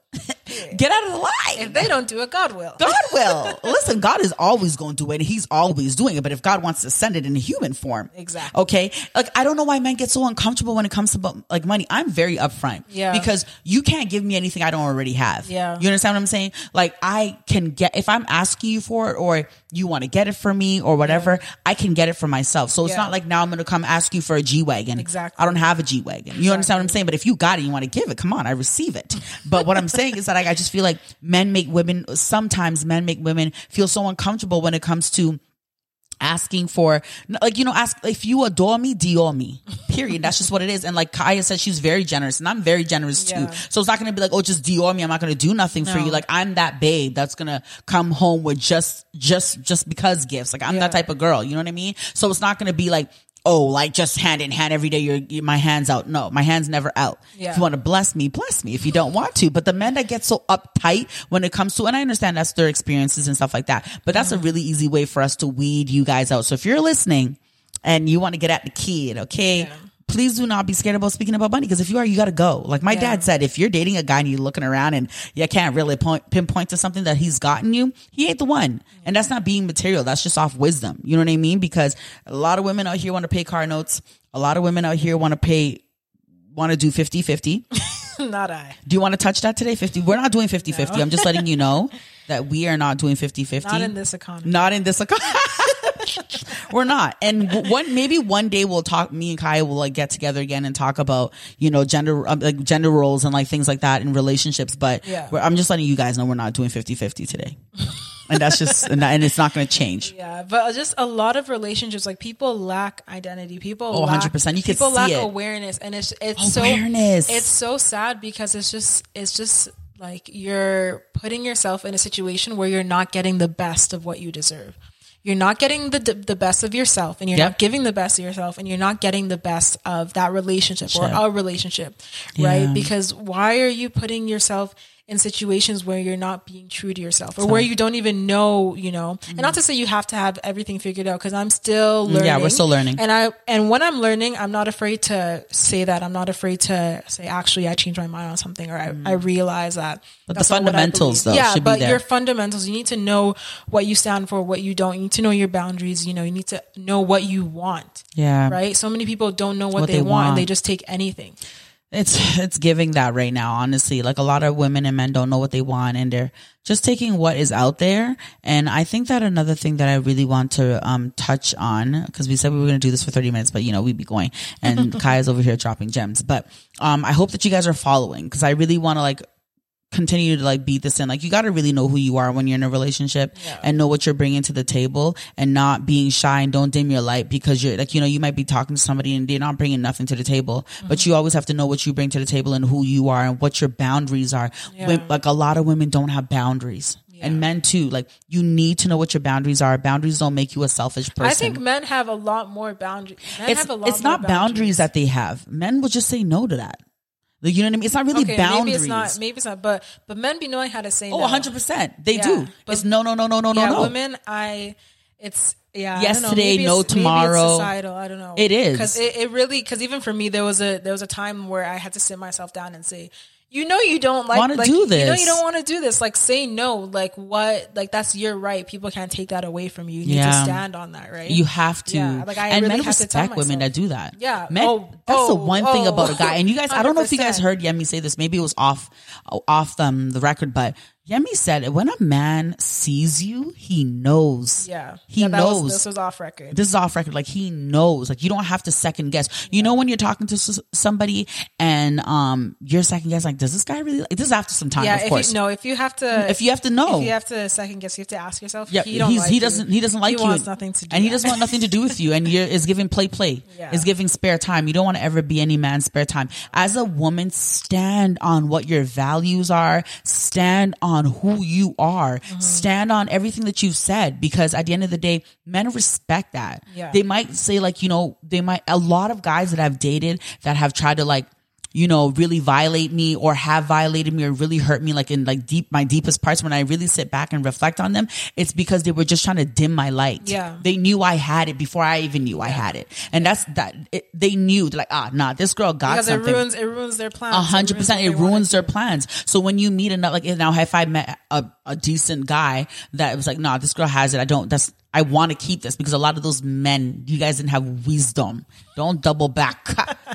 Get out of the line. if they don't do it, God will. God will. Listen, God is always going to do it. and He's always doing it. But if God wants to send it in a human form, Exactly. Okay. Like I don't know why men get so uncomfortable when it comes to like money. I'm very upfront. Yeah. Because you can't give me anything I don't already have. Yeah. You understand what I'm saying? Like I can get if I'm asking you for it or you want to get it for me or whatever, I can get it for myself. So it's Yeah. not like now I'm going to come ask you for a G wagon. Exactly. I don't have a G wagon. You understand what I'm saying? But if you got it, you want to give it. Come on, I receive it. But what I'm saying is that like, I just feel like men make women. Sometimes men make women feel so uncomfortable when it comes to asking for like you know ask if you adore me dior me period that's just what it is and like kaya said she's very generous and i'm very generous too Yeah. so it's not gonna be like oh just dior me i'm not gonna do nothing for you like i'm that babe that's gonna come home with just just just because gifts like i'm Yeah. that type of girl you know what i mean so it's not gonna be like oh like just hand in hand every day you're, you my hands out. No my hands never out. Yeah. if you want to bless me bless me. If you don't want to. But the men that get so uptight when it comes to and i understand that's their experiences and stuff like that but that's a really easy way for us to weed you guys out. So if you're listening and you want to get at the kid okay Please do not be scared about speaking about money because if you are, you got to go. Like my Yeah. dad said, if you're dating a guy and you're looking around and you can't really point, pinpoint to something that he's gotten you, he ain't the one. And that's not being material. That's just off wisdom. You know what I mean? Because a lot of women out here want to pay car notes. A lot of women out here want to pay, want to do 50 50. not I. Do you want to touch that today? 50. We're not doing 50 50. I'm just letting you know that we are not doing 50 50. Not in this economy. Not in this economy. We're not. And one maybe one day we'll talk. Me and Kai will like get together again and talk about you know gender um, like gender roles and like things like that in relationships. But Yeah. we're, I'm just letting you guys know we're not doing 50-50 today. and that's just and, that, and it's not going to change. Yeah, but just a lot of relationships, like people lack identity. People, Oh, 100%. You can people lack it. awareness, and it's it's Awareness. so it's so sad because it's just it's just like you're putting yourself in a situation where you're not getting the best of what you deserve. You're not getting the the best of yourself, and you're Yep. not giving the best of yourself, and you're not getting the best of that relationship or a relationship, Yeah. right? Because why are you putting yourself in situations where you're not being true to yourself or where you don't even know, you know, and not to say you have to have everything figured out because I'm still learning. Mm. Yeah, we're still learning. And I, and when I'm learning, I'm not afraid to say that. I'm not afraid to say, actually, I changed my mind on something or I, I realize that. Mm. But the that's not what I fundamentals, though, yeah, should be but there. your fundamentals, you need to know what you stand for, what you don't. You need to know your boundaries. You know, you need to know what you want. Yeah. Right. So many people don't know what, What they, they want, and they just take anything. It's it's giving that right now honestly. Like a lot of women and men don't know what they want and they're just taking what is out there. And i think that another thing that i really want to um touch on because we said we were going to do this for 30 minutes but you know we'd be going. And kaya's over here dropping gems. But um i hope that you guys are following because i really want to like continue to like beat this in. Like you got to really know who you are when you're in a relationship Yeah. and know what you're bringing to the table and not being shy and don't dim your light because you're like, you know, you might be talking to somebody and they're not bringing nothing to the table, but mm-hmm. you always have to know what you bring to the table and who you are and what your boundaries are. Yeah. When- like a lot of women don't have boundaries. And men too, like you need to know what your boundaries are. Boundaries don't make you a selfish person. I think men have a lot more boundaries. Men it's have a lot it's not boundaries that they have. Men will just say no to that. Like, you know what I mean? It's not really Okay, boundaries. maybe it's not. Maybe it's not. But but men be knowing how to say. Oh, no. 100%. They Yeah, do. but- It's no, no, no, no, no, no, yeah, no. women. I. It's yeah. I don't know. Maybe no it's- maybe it's tomorrow. societal. I don't know. It is. because it, it really because even for me there was a there was a time where I had to sit myself down and say. You know you don't like Wanna like, do You know you don't want to do this. Like say no. Like what? Like that's your right. People can't take that away from you. You need to stand on that, right? You have to. Yeah, like, I and really men to respect women that do that. Yeah. Men, Oh, that's the oh, one thing oh. about a guy. And you guys, I don't know if you guys heard Yemi say this. Maybe it was off, off um, the record, but Yemi said when a man sees you, he knows. yeah. He yeah, knows. Was, this was off record. this is off record. Like he knows. Like you don't have to second guess. You know when you're talking to s- somebody and um you're second guess. Like does this guy really? Like, this is after some time, yeah. of If course. you, no, if you have to, if you have to know, if you have to second guess, you have to ask yourself. Yeah, he, don't like he doesn't. He doesn't like He you. wants nothing to do and he doesn't want nothing to do with you. And you're is giving play, play. Yeah. Is giving spare time. You don't want to ever be any man's spare time. As a woman, stand on what your values are. Stand on who you are. Mm-hmm. Stand on everything that you've said. Because at the end of the day, men respect that. Yeah. They might say like, you know, they might. A lot of guys that I've dated that have tried to like you know, really violate me or have violated me or really hurt me, like in like deep, my deepest parts, when I really sit back and reflect on them, it's because they were just trying to dim my light. Yeah. They knew I had it before I even knew I had it. And that's that, it, they knew, they're like, ah, nah, this girl got because something. it ruins it ruins their plans. A hundred percent. It they wanted ruins their plans. So when you meet another, like now, if I met a, a decent guy that was like, nah, this girl has it. I don't, that's, I want to keep this because a lot of those men, you guys didn't have wisdom. Don't double back.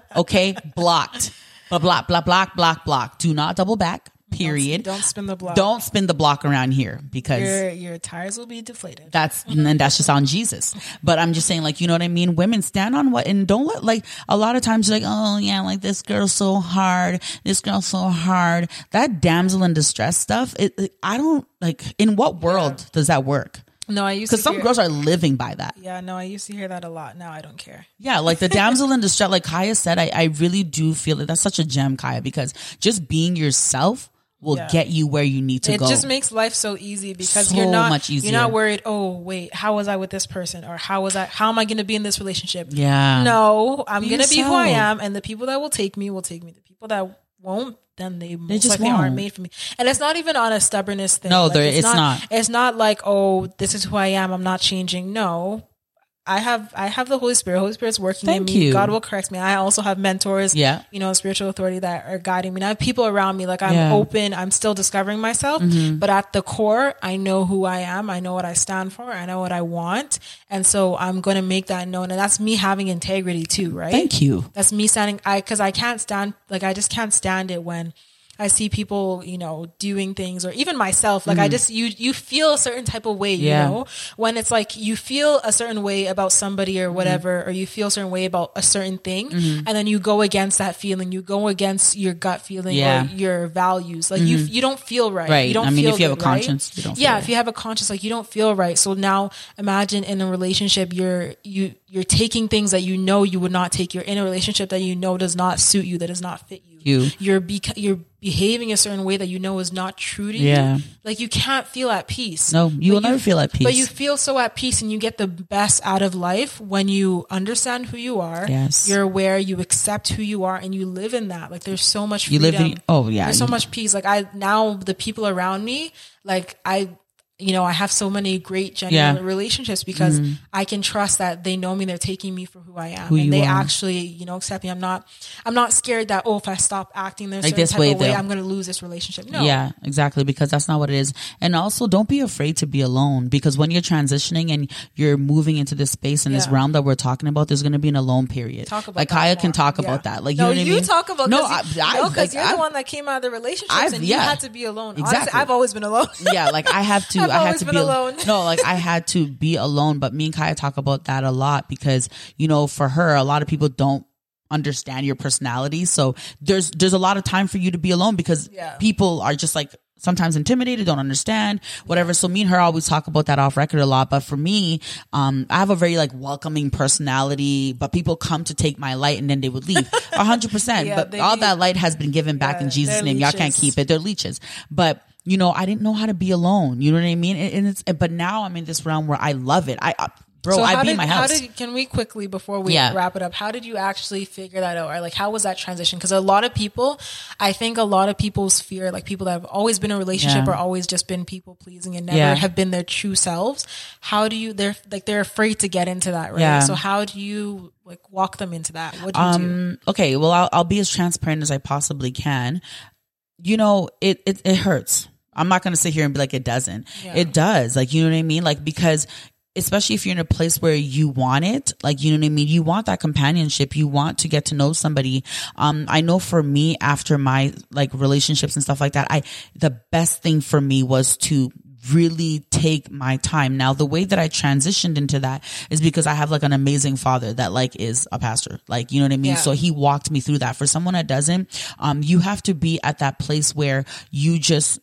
okay. Blocked. Blah, blah, blah, block, block, block. Do not double back. Period. Don't spin the block. Don't spin the block around here because Your your tires will be deflated. that's and that's just on Jesus. But I'm just saying, like, you know what I mean? Women stand on what and don't let like a lot of times you're like, oh yeah, like this girl's so hard, this girl's so hard. That damsel in distress stuff, it, it- I don't like in what world does that work? No, I used to Because some hear, girls are living by that. Yeah, no, I used to hear that a lot. Now I don't care. Yeah, like the damsel in distress, like Kaya said, I, I really do feel that that's such a gem, Kaya, because just being yourself will Yeah. get you where you need to it go. It just makes life so easy because So you're not much you're not worried. Oh wait, how was I with this person, or how was I? How am I going to be in this relationship? yeah. No, I'm going to be who I am, and the people that will take me will take me. The people that won't, then they, most just aren't made for me. And it's not even on a stubbornness thing. No, there- it's not, not. It's not like oh, this is who I am. I'm not changing. No. I have I have the Holy Spirit. Holy Spirit's working Thank in me. you. God will correct me. I also have mentors, Yeah. you know, spiritual authority that are guiding me. And I have people around me. Like I'm Yeah. Mm-hmm. open. I'm still discovering myself. But at the core, I know who I am. I know what I stand for. I know what I want. And so I'm going to make that known. And that's me having integrity too, right? Thank you. That's me standing. I because I can't stand like I just can't stand it when I see people, you know, doing things or even myself. Like I just you you feel a certain type of way, you Mm-hmm. Know, when it's like you feel a certain way about somebody or whatever, Mm-hmm. or you feel a certain way about a certain thing, and then you go against that feeling. You go against your gut feeling Yeah. Mm-hmm. or your values. Like you you don't feel right. Right. You don't I mean, feel if you have a good, right? conscience, you don't feel yeah, right. if you have a conscience, like you don't feel right. So now imagine in a relationship, you're you you're taking things that you know you would not take. You're in a relationship that you know does not suit you, that does not fit you. You. You're beca- you're behaving a certain way that you know is not true to Yeah. you. Like you can't feel at peace. No, you will But never feel at peace. But you feel so at peace and you get the best out of life when you understand who you are. Yes. You're aware, you accept who you are, and you live in that. Like there's so much You freedom. live in- oh, yeah. There's so much peace. Like I now the people around me, like I you know, I have so many great genuine Yeah. relationships because mm. I can trust that they know me, they're taking me for who I am, Who and they are. actually, you know, accept me. I'm not, I'm not scared that oh, if I stop acting this, Like this type way, of way, I'm going to lose this relationship. No, Yeah, exactly. Because that's not what it is. And also, don't be afraid to be alone. Because when you're transitioning and you're moving into this space and this realm that we're talking about, there's going to be an alone period. Talk about like Kaya can talk Yeah. about that. Like, you know I you mean? talk about no, cause you, I, no, like, you're I- the one that came out of the relationships and yeah. you had to be alone. Exactly. Honestly, I've always been alone. yeah, like I have to, I had to be alone. No, like I had to be alone. But me and Kaya talk about that a lot because you know, for her, a lot of people don't understand your personality. So there's there's a lot of time for you to be alone because Yeah. people are just like sometimes intimidated, don't understand, whatever. So me and her always talk about that off record a lot. But for me, um, I have a very like welcoming personality, but people come to take my light and then they would leave. A hundred percent. But all leave. that light has been given back Yeah, in Jesus' name. Y'all can't keep it. They're leeches. But you know, I didn't know how to be alone. You know what I mean? And, it's, but now I'm in this realm where I love it. I, bro, So I how be did, in my how house. did can we quickly before we Yeah. wrap it up? How did you actually figure that out, or like how was that transition? Because a lot of people, I think a lot of people's fear, like people that have always been in a relationship Yeah. or always just been people pleasing and never Yeah. have been their true selves. How do you? They're like they're afraid to get into that, right? Yeah. So how do you like walk them into that? What do you do? Um, okay, well, I'll, I'll be as transparent as I possibly can. You know, it, it, it hurts. I'm not going to sit here and be like, it doesn't. It does. Like, you know what I mean? Like, because especially if you're in a place where you want it, like, you know what I mean? You want that companionship. You want to get to know somebody. Um, I know for me, after my like relationships and stuff like that, I, the best thing for me was to really take my time. Now, the way that I transitioned into that is because I have like an amazing father that like is a pastor. Like, you know what I mean? Yeah. So he walked me through that. For someone that doesn't, um, you have to be at that place where you just,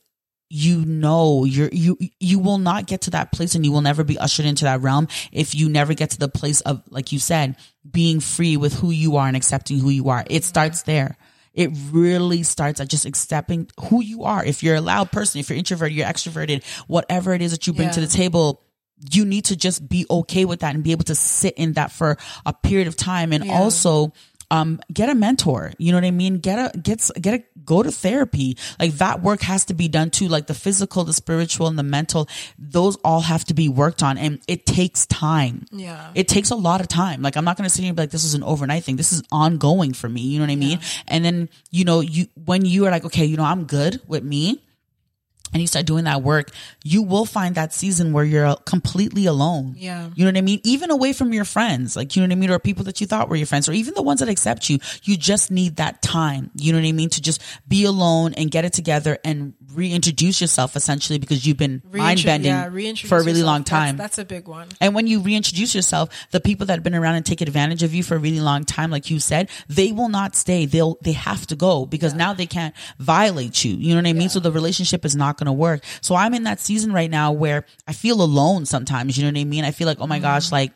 you know you're you you will not get to that place and you will never be ushered into that realm if you never get to the place of like you said being free with who you are and accepting who you are. It starts there. It really starts at just accepting who you are. If you're a loud person if you're introverted you're extroverted whatever it is that you bring to the table you need to just be okay with that and be able to sit in that for a period of time. And Yeah. also um get a mentor you know what i mean? Get a get get a go to therapy. Like that work has to be done too like the physical the spiritual and the mental those all have to be worked on and it takes time. Yeah. it takes a lot of time. Like i'm not going to sit here and be like this is an overnight thing. This is ongoing for me you know what i mean? And then you know you when you are like okay you know i'm good with me and you start doing that work, you will find that season where you're completely alone. Yeah. You know what I mean? Even away from your friends, like, you know what I mean? Or people that you thought were your friends, or even the ones that accept you. You just need that time. You know what I mean? To just be alone and get it together and reintroduce yourself essentially because you've been mind bending yeah, for a really yourself. long time. That's, a big one. And when you reintroduce yourself, the people that have been around and take advantage of you for a really long time, like you said, they will not stay. They'll, they have to go because now they can't violate you. You know what I mean? So the relationship is not going to work. So I'm in that season right now where I feel alone sometimes. You know what I mean? I feel like, oh my mm-hmm. gosh, like,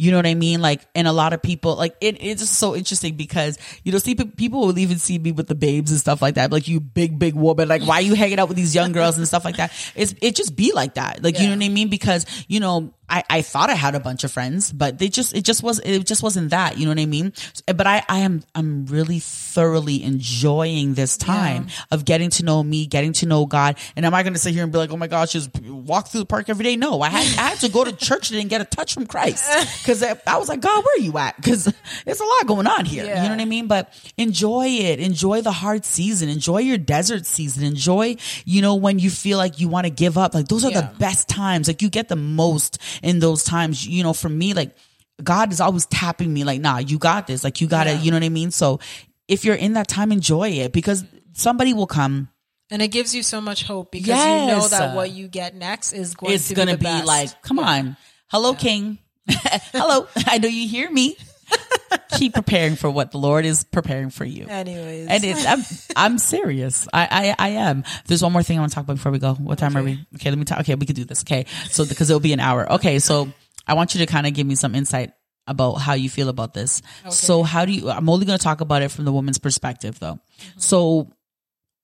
you know what I mean? Like, and a lot of people, like, it, it's just so interesting because, you know, see, people will even see me with the babes and stuff like that. Like, you big, big woman. Like, why are you hanging out with these young girls and stuff like that? It's, it just be like that. Like, you know what I mean? Because, you know, I, I thought I had a bunch of friends, but they just, it just was, it just wasn't that. You know what I mean? But I, I am, I'm really thoroughly enjoying this time of getting to know me, getting to know God. And am I going to sit here and be like, oh my gosh, just walk through the park every day? No, I had, I had to go to church and get a touch from Christ because I, I was like, God, where are you at? Because there's a lot going on here. Yeah. You know what I mean? But enjoy it. Enjoy the hard season. Enjoy your desert season. Enjoy, you know, when you feel like you want to give up. Like those are Yeah. the best times. Like you get the most in those times. You know, for me, like God is always tapping me like, nah, you got this. Like you got to, Yeah. you know what I mean? So if you're in that time, enjoy it because somebody will come. And it gives you so much hope because you know that what you get next is going It's to going be, be like, come on. Hello, King. Hello. I know you hear me. Keep preparing for what the Lord is preparing for you. Anyways. And it's, I'm, I'm serious. I, I, I am. There's one more thing I want to talk about before we go. What time are we? Okay, let me talk. Okay, we could do this. Okay. So, because it'll be an hour. Okay. So I want you to kind of give me some insight about how you feel about this. So how do you, I'm only going to talk about it from the woman's perspective though. Mm-hmm. So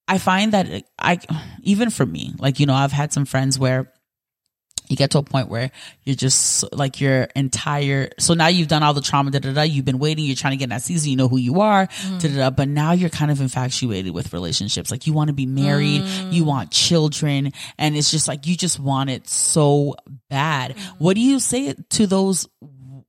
I find that I, even for me, like, you know, I've had some friends where you get to a point where you're just like your entire so now you've done all the trauma da da da you've been waiting you're trying to get in that season you know who you are mm-hmm. da da da but now you're kind of infatuated with relationships. Like you want to be married you mm. want children and it's just like you just want it so bad. Mm-hmm. What do you say to those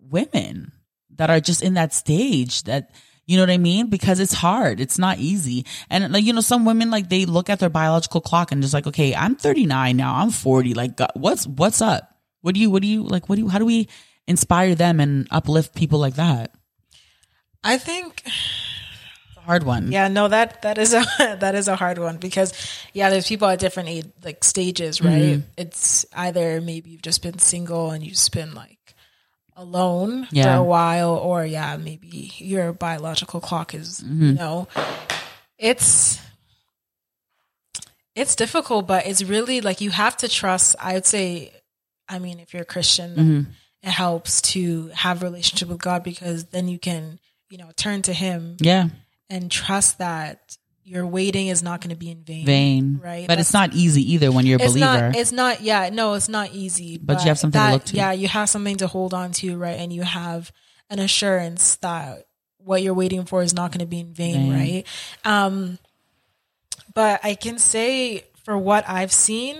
women that are just in that stage that you know what I mean? Because it's hard. It's not easy. And like, you know, some women, like they look at their biological clock and just like, okay, I'm 39 now. I'm 40. Like, what's, what's up? What do you, what do you, like, what do you, how do we inspire them and uplift people like that? I think It's a hard one. Yeah, no, that that is a that is a hard one because yeah, there's people at different age like stages, right? Mm-hmm. It's either maybe you've just been single and you've just been like alone Yeah. for a while, or yeah, maybe your biological clock is Mm-hmm. you know, it's it's difficult, but it's really like you have to trust. I would say, I mean, if you're a Christian, Mm-hmm. it helps to have a relationship with God because then you can you know turn to Him Yeah. and trust that your waiting is not going to be in vain. Vain. Right. But it's not easy either when you're a It's believer. not. It's not. Yeah. No, it's not easy. But you have something to look to. Yeah, you have something to hold on to, right? And you have an assurance that what you're waiting for is not going to be in vain, Vain. right? Um, but I can say for what I've seen,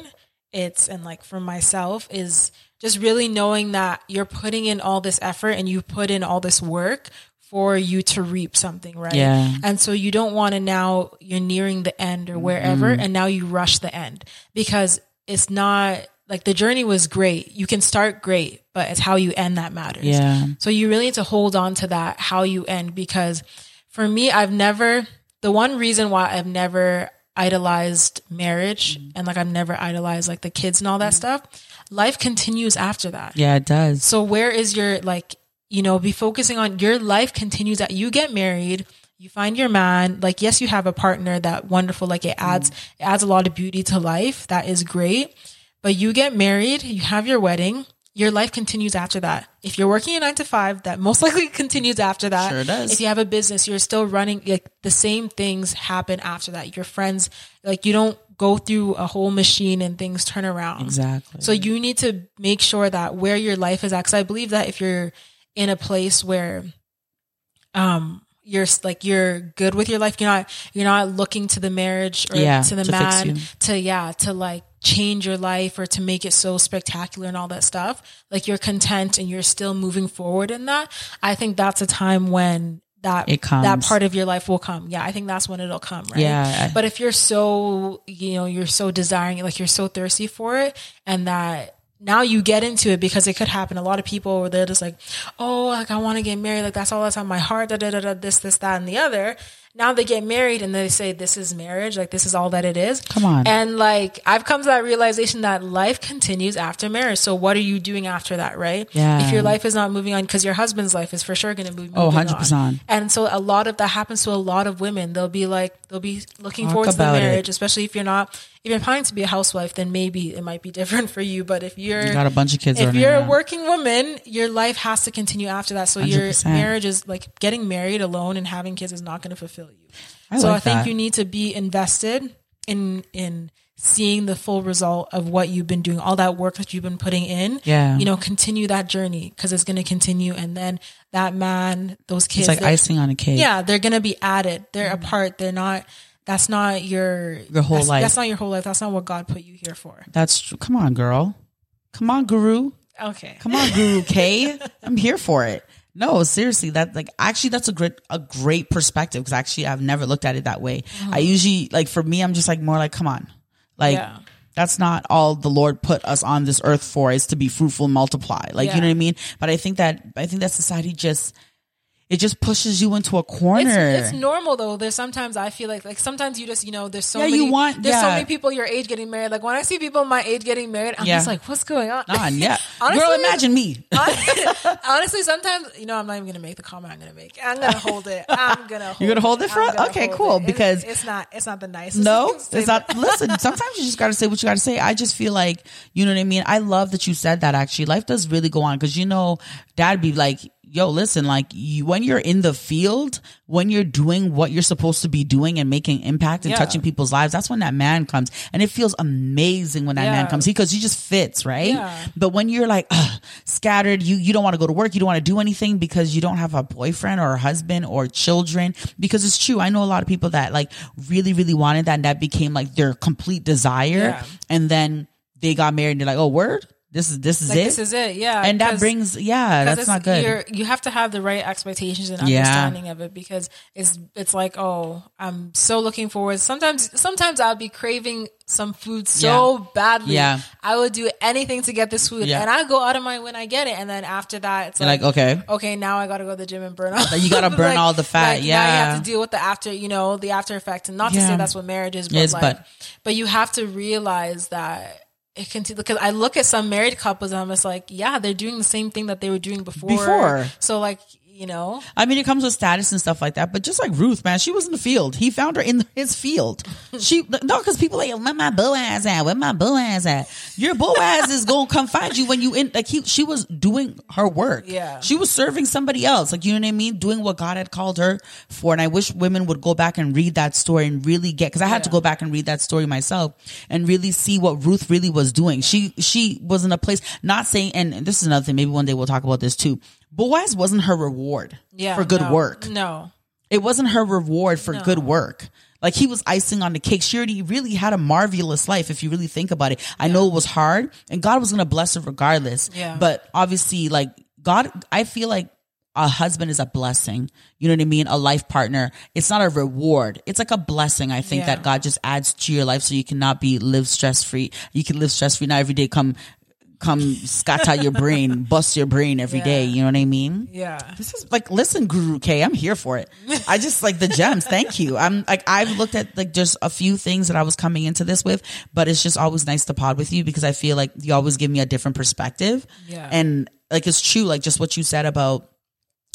it's and like for myself is just really knowing that you're putting in all this effort and you put in all this work for you to reap something, right? Yeah. And so you don't want to now you're nearing the end or wherever Mm-hmm. and now you rush the end because it's not like the journey was great. You can start great, but it's how you end that matters. Yeah. So you really need to hold on to that how you end because for me I've never the one reason why I've never idolized marriage Mm-hmm. and like I've never idolized like the kids and all that stuff. Life continues after that. yeah, it does. So where is your like, you know, be focusing on your life continues that you get married, you find your man, like yes, you have a partner that wonderful, like it mm. adds it adds a lot of beauty to life. That is great. But you get married, you have your wedding, your life continues after that. If you're working a nine to five, that most likely continues after that. Sure does. If you have a business, you're still running like the same things happen after that. Your friends, like you don't go through a whole machine and things turn around. Exactly. So you need to make sure that where your life is at, because I believe that if you're in a place where, um, you're like you're good with your life, you're not you're not looking to the marriage or Yeah, to the to man to yeah to like change your life or to make it so spectacular and all that stuff. Like you're content and you're still moving forward in that. I think that's a time when that It comes. that part of your life will come. Yeah, I think that's when it'll come. Right. Yeah. But if you're so, you know, you're so desiring, it, like you're so thirsty for it, and that now you get into it because it could happen. A lot of people, they're just like, oh, like I want to get married. Like that's all that's on my heart. Da, da, da, da, this, this, that, and the other. Now they get married and they say, this is marriage. Like this is all that it is. Come on. And like I've come to that realization that life continues after marriage. So what are you doing after that, right? Yeah. If your life is not moving on, because your husband's life is for sure going to be oh, moving Oh, 100%. And so a lot of that happens to a lot of women. They'll be like, they'll be looking Talk forward to the about it. marriage, especially if you're not, if you're planning to be a housewife, then maybe it might be different for you. But if you're, You got a bunch of kids if you're around. a working woman, your life has to continue after that. So your 100%. marriage is like getting married alone and having kids is not going to fulfill you. I so like I think that. you need to be invested in, in, seeing the full result of what you've been doing all that work that you've been putting in Yeah. you know continue that journey because it's going to continue and then that man those kids It's like icing on a cake. yeah, they're gonna be added. They're a mm-hmm. part. They're not. That's not your Your whole that's, life. That's not your whole life. That's not what God put you here for. That's true. Come on, girl. Come on, guru. Okay. Come on, Guru K. I'm here for it. No, seriously, that like actually that's a great a great perspective because actually I've never looked at it that way. Uh-huh. I usually like for me, I'm just like more like, come on, like Yeah. that's not all the Lord put us on this earth for is to be fruitful and multiply. Like Yeah. you know what I mean? But I think that I think that society just it just pushes you into a corner. It's, it's normal though. There's sometimes I feel like like sometimes you just you know there's so Yeah, many you want- there's so many people your age getting married. Like when I see people my age getting married, I'm Yeah. just like, what's going on? on, yeah. Honestly, Girl, imagine me. Honestly, sometimes you know I'm not even gonna make the comment I'm gonna make. I'm gonna hold it. I'm gonna. Hold You're gonna hold it for us? Okay, cool, it. Because- it's, not it's not the nicest. No, it's not. Listen, sometimes you just got to say what you got to say. I just feel like, you know what I mean? I love that you said that actually. Life does really go on because, you know, dad be like, yo, listen, like you, when you're in the field, when you're doing what you're supposed to be doing and making impact and Yeah. touching people's lives, that's when that man comes. And it feels amazing when that man comes because he just fits, right? Yeah. But when you're like ugh, scattered, you, you don't want to go to work, you don't want to do anything because you don't have a boyfriend or a husband or children. Because it's true. I know a lot of people that like really, really wanted that and that became like their complete desire. Yeah. And then they got married and they're like, oh, word? This is, this is Like it? this is it, yeah. and that brings, yeah, that's not good. You have to have the right expectations and Yeah. understanding of it because it's it's like oh I'm so looking forward. Sometimes sometimes I'll be craving some food so badly. Yeah. I would do anything to get this food, Yeah. and I go out of my when I get it, and then after that it's like, like, okay. okay, now I got to go to the gym and burn all. You gotta burn like- all the fat, like, Now you have to deal with the after, you know, the after effect, and not to say that's what marriage is, but Yes, like, but- but you have to realize that it can because I look at some married couples and I'm just like, yeah, they're doing the same thing that they were doing before. Before. So like, you know, I mean, it comes with status and stuff like that. But just like Ruth, man, she was in the field. He found her in his field. She no, because people like, where my Boaz at? Where my Boaz at? Your Boaz is gonna come find you when you in. Like he, she was doing her work. Yeah. she was serving somebody else. Like you know what I mean, doing what God had called her for. And I wish women would go back and read that story and really get because I had to go back and read that story myself and really see what Ruth really was doing. She she was in a place not saying. And this is another thing. Maybe one day we'll talk about this too. Boaz wasn't her reward yeah, for good no, work. No, It wasn't her reward for No. good work. Like he was icing on the cake. She already really had a marvelous life if you really think about it. I know it was hard and God was going to bless her regardless. Yeah. But obviously like God, I feel like a husband is a blessing. You know what I mean? A life partner. It's not a reward. It's like a blessing. I think Yeah. that God just adds to your life so you cannot be live stress free. You can live stress free. Not every day come, come scatter your brain, bust your brain every day. Yeah. You know what I mean? yeah, This is like, listen, Guru K, I'm here for it. I just like the gems. Thank you. I'm like, I've looked at like just a few things that I was coming into this with, but it's just always nice to pod with you because I feel like you always give me a different perspective. Yeah. And like, it's true. Like just what you said about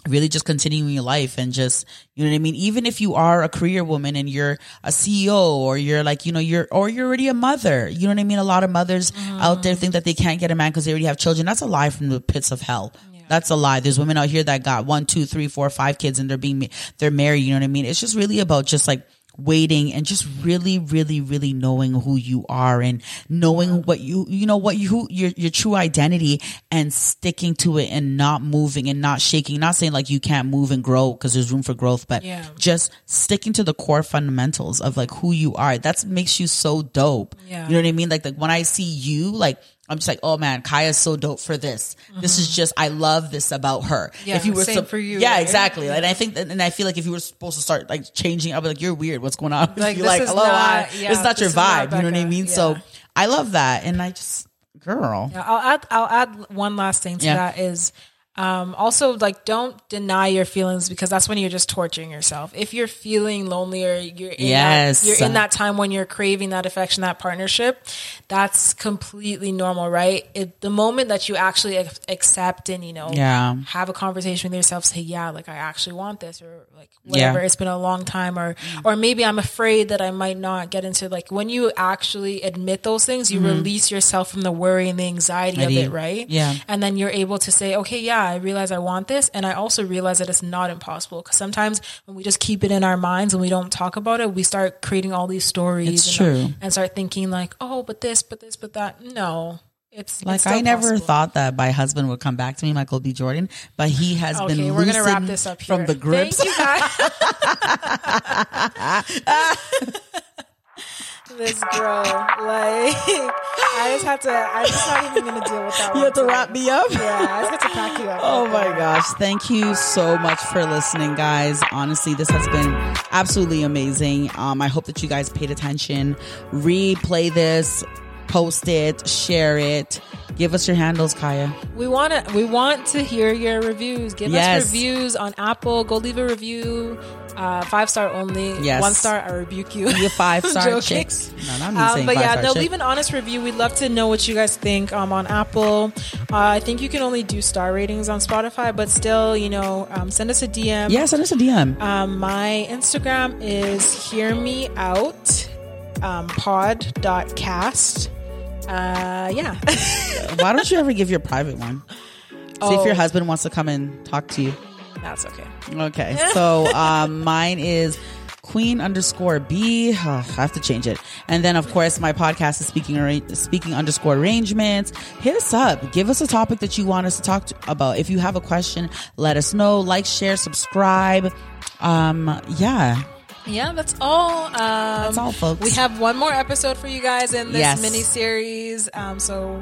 really just continuing your life and just you know what I mean? Even if you are a career woman and you're a CEO or you're like you know you're or you're already a mother you know what I mean? A lot of mothers mm-hmm. out there think that they can't get a man because they already have children. That's a lie from the pits of hell. That's a lie. There's women out here that got one two three four five kids and they're being they're married you know what I mean? It's just really about just like waiting and just really really really knowing who you are and knowing what you you know what you your your true identity and sticking to it and not moving and not shaking not saying like you can't move and grow because there's room for growth but Yeah. just sticking to the core fundamentals of like who you are that makes you so dope Yeah. you know what i mean like, like when i see you like I'm just like, oh man, Kaya's so dope for this. This is just, I love this about her. Mm-hmm. Yeah, if you were same sup- for you, yeah, right? exactly. And I think, that, and I feel like if you were supposed to start like changing, I'd be like, you're weird. What's going on? Like, You're like, hello, not- hi. yeah, it's not your is not vibe. You know what I mean? So I love that, and I just, girl, Yeah, I'll add I'll add one last thing to Yeah. that is um, also like don't deny your feelings because that's when you're just torturing yourself. If you're feeling lonely or you're in Yes. that, you're in that time when you're craving that affection, that partnership, that's completely normal, right? It, the moment that you actually accept and you know Yeah. have a conversation with yourself, say yeah, like I actually want this or like whatever. Yeah. It's been a long time or or maybe I'm afraid that I might not get into like when you actually admit those things, you release yourself from the worry and the anxiety of it, right? Yeah. And then you're able to say, okay, yeah, I realize I want this. And I also realize that it's not impossible. Because sometimes when we just keep it in our minds and we don't talk about it, we start creating all these stories. And, uh, true. And start thinking like, oh, but this, but this, but that. No. It's like it's I never possible. thought that my husband would come back to me, Michael B. Jordan, but he has Okay, been we're gonna wrap this up here. from the grips. Thank you guys. this girl, like, I just had to. I'm just not even gonna deal with that. You have to today. wrap me up. Yeah, I just have to pack you up. Oh my gosh. Thank you so much for listening, guys. Honestly, this has been absolutely amazing. Um, I hope that you guys paid attention. Replay this, post it, share it. Give us your handles, Kaya. We want to. We want to hear your reviews. Give Yes. us reviews on Apple. Go leave a review. Uh, five star only. Yes. One star, I rebuke you. You five star chicks. No, Um, but yeah, no, chick. leave an honest review. We'd love to know what you guys think um, on Apple. Uh, I think you can only do star ratings on Spotify, but still, you know, um, send us a DM. Yeah, send us a DM. Um, my Instagram is hear me out um, pod.cast. Uh, yeah. Why don't you ever give your private one? See if your Oh. husband wants to come and talk to you. That's okay. Okay. So um, mine is Queen underscore B. Oh, I have to change it. And then of course my podcast is speaking arra- speaking underscore arrangements. Hit us up. Give us a topic that you want us to talk to, about. If you have a question, let us know. Like, share, subscribe. Um, yeah. Yeah, that's all. Um, that's all, folks. We have one more episode for you guys in this Yes. mini series. Um, so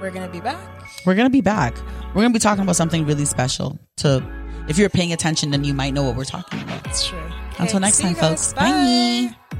we're gonna be back. We're gonna be back. We're gonna be talking about something really special. To if you're paying attention, then you might know what we're talking about. That's true. Until Okay, next time, folks. Bye. Bye.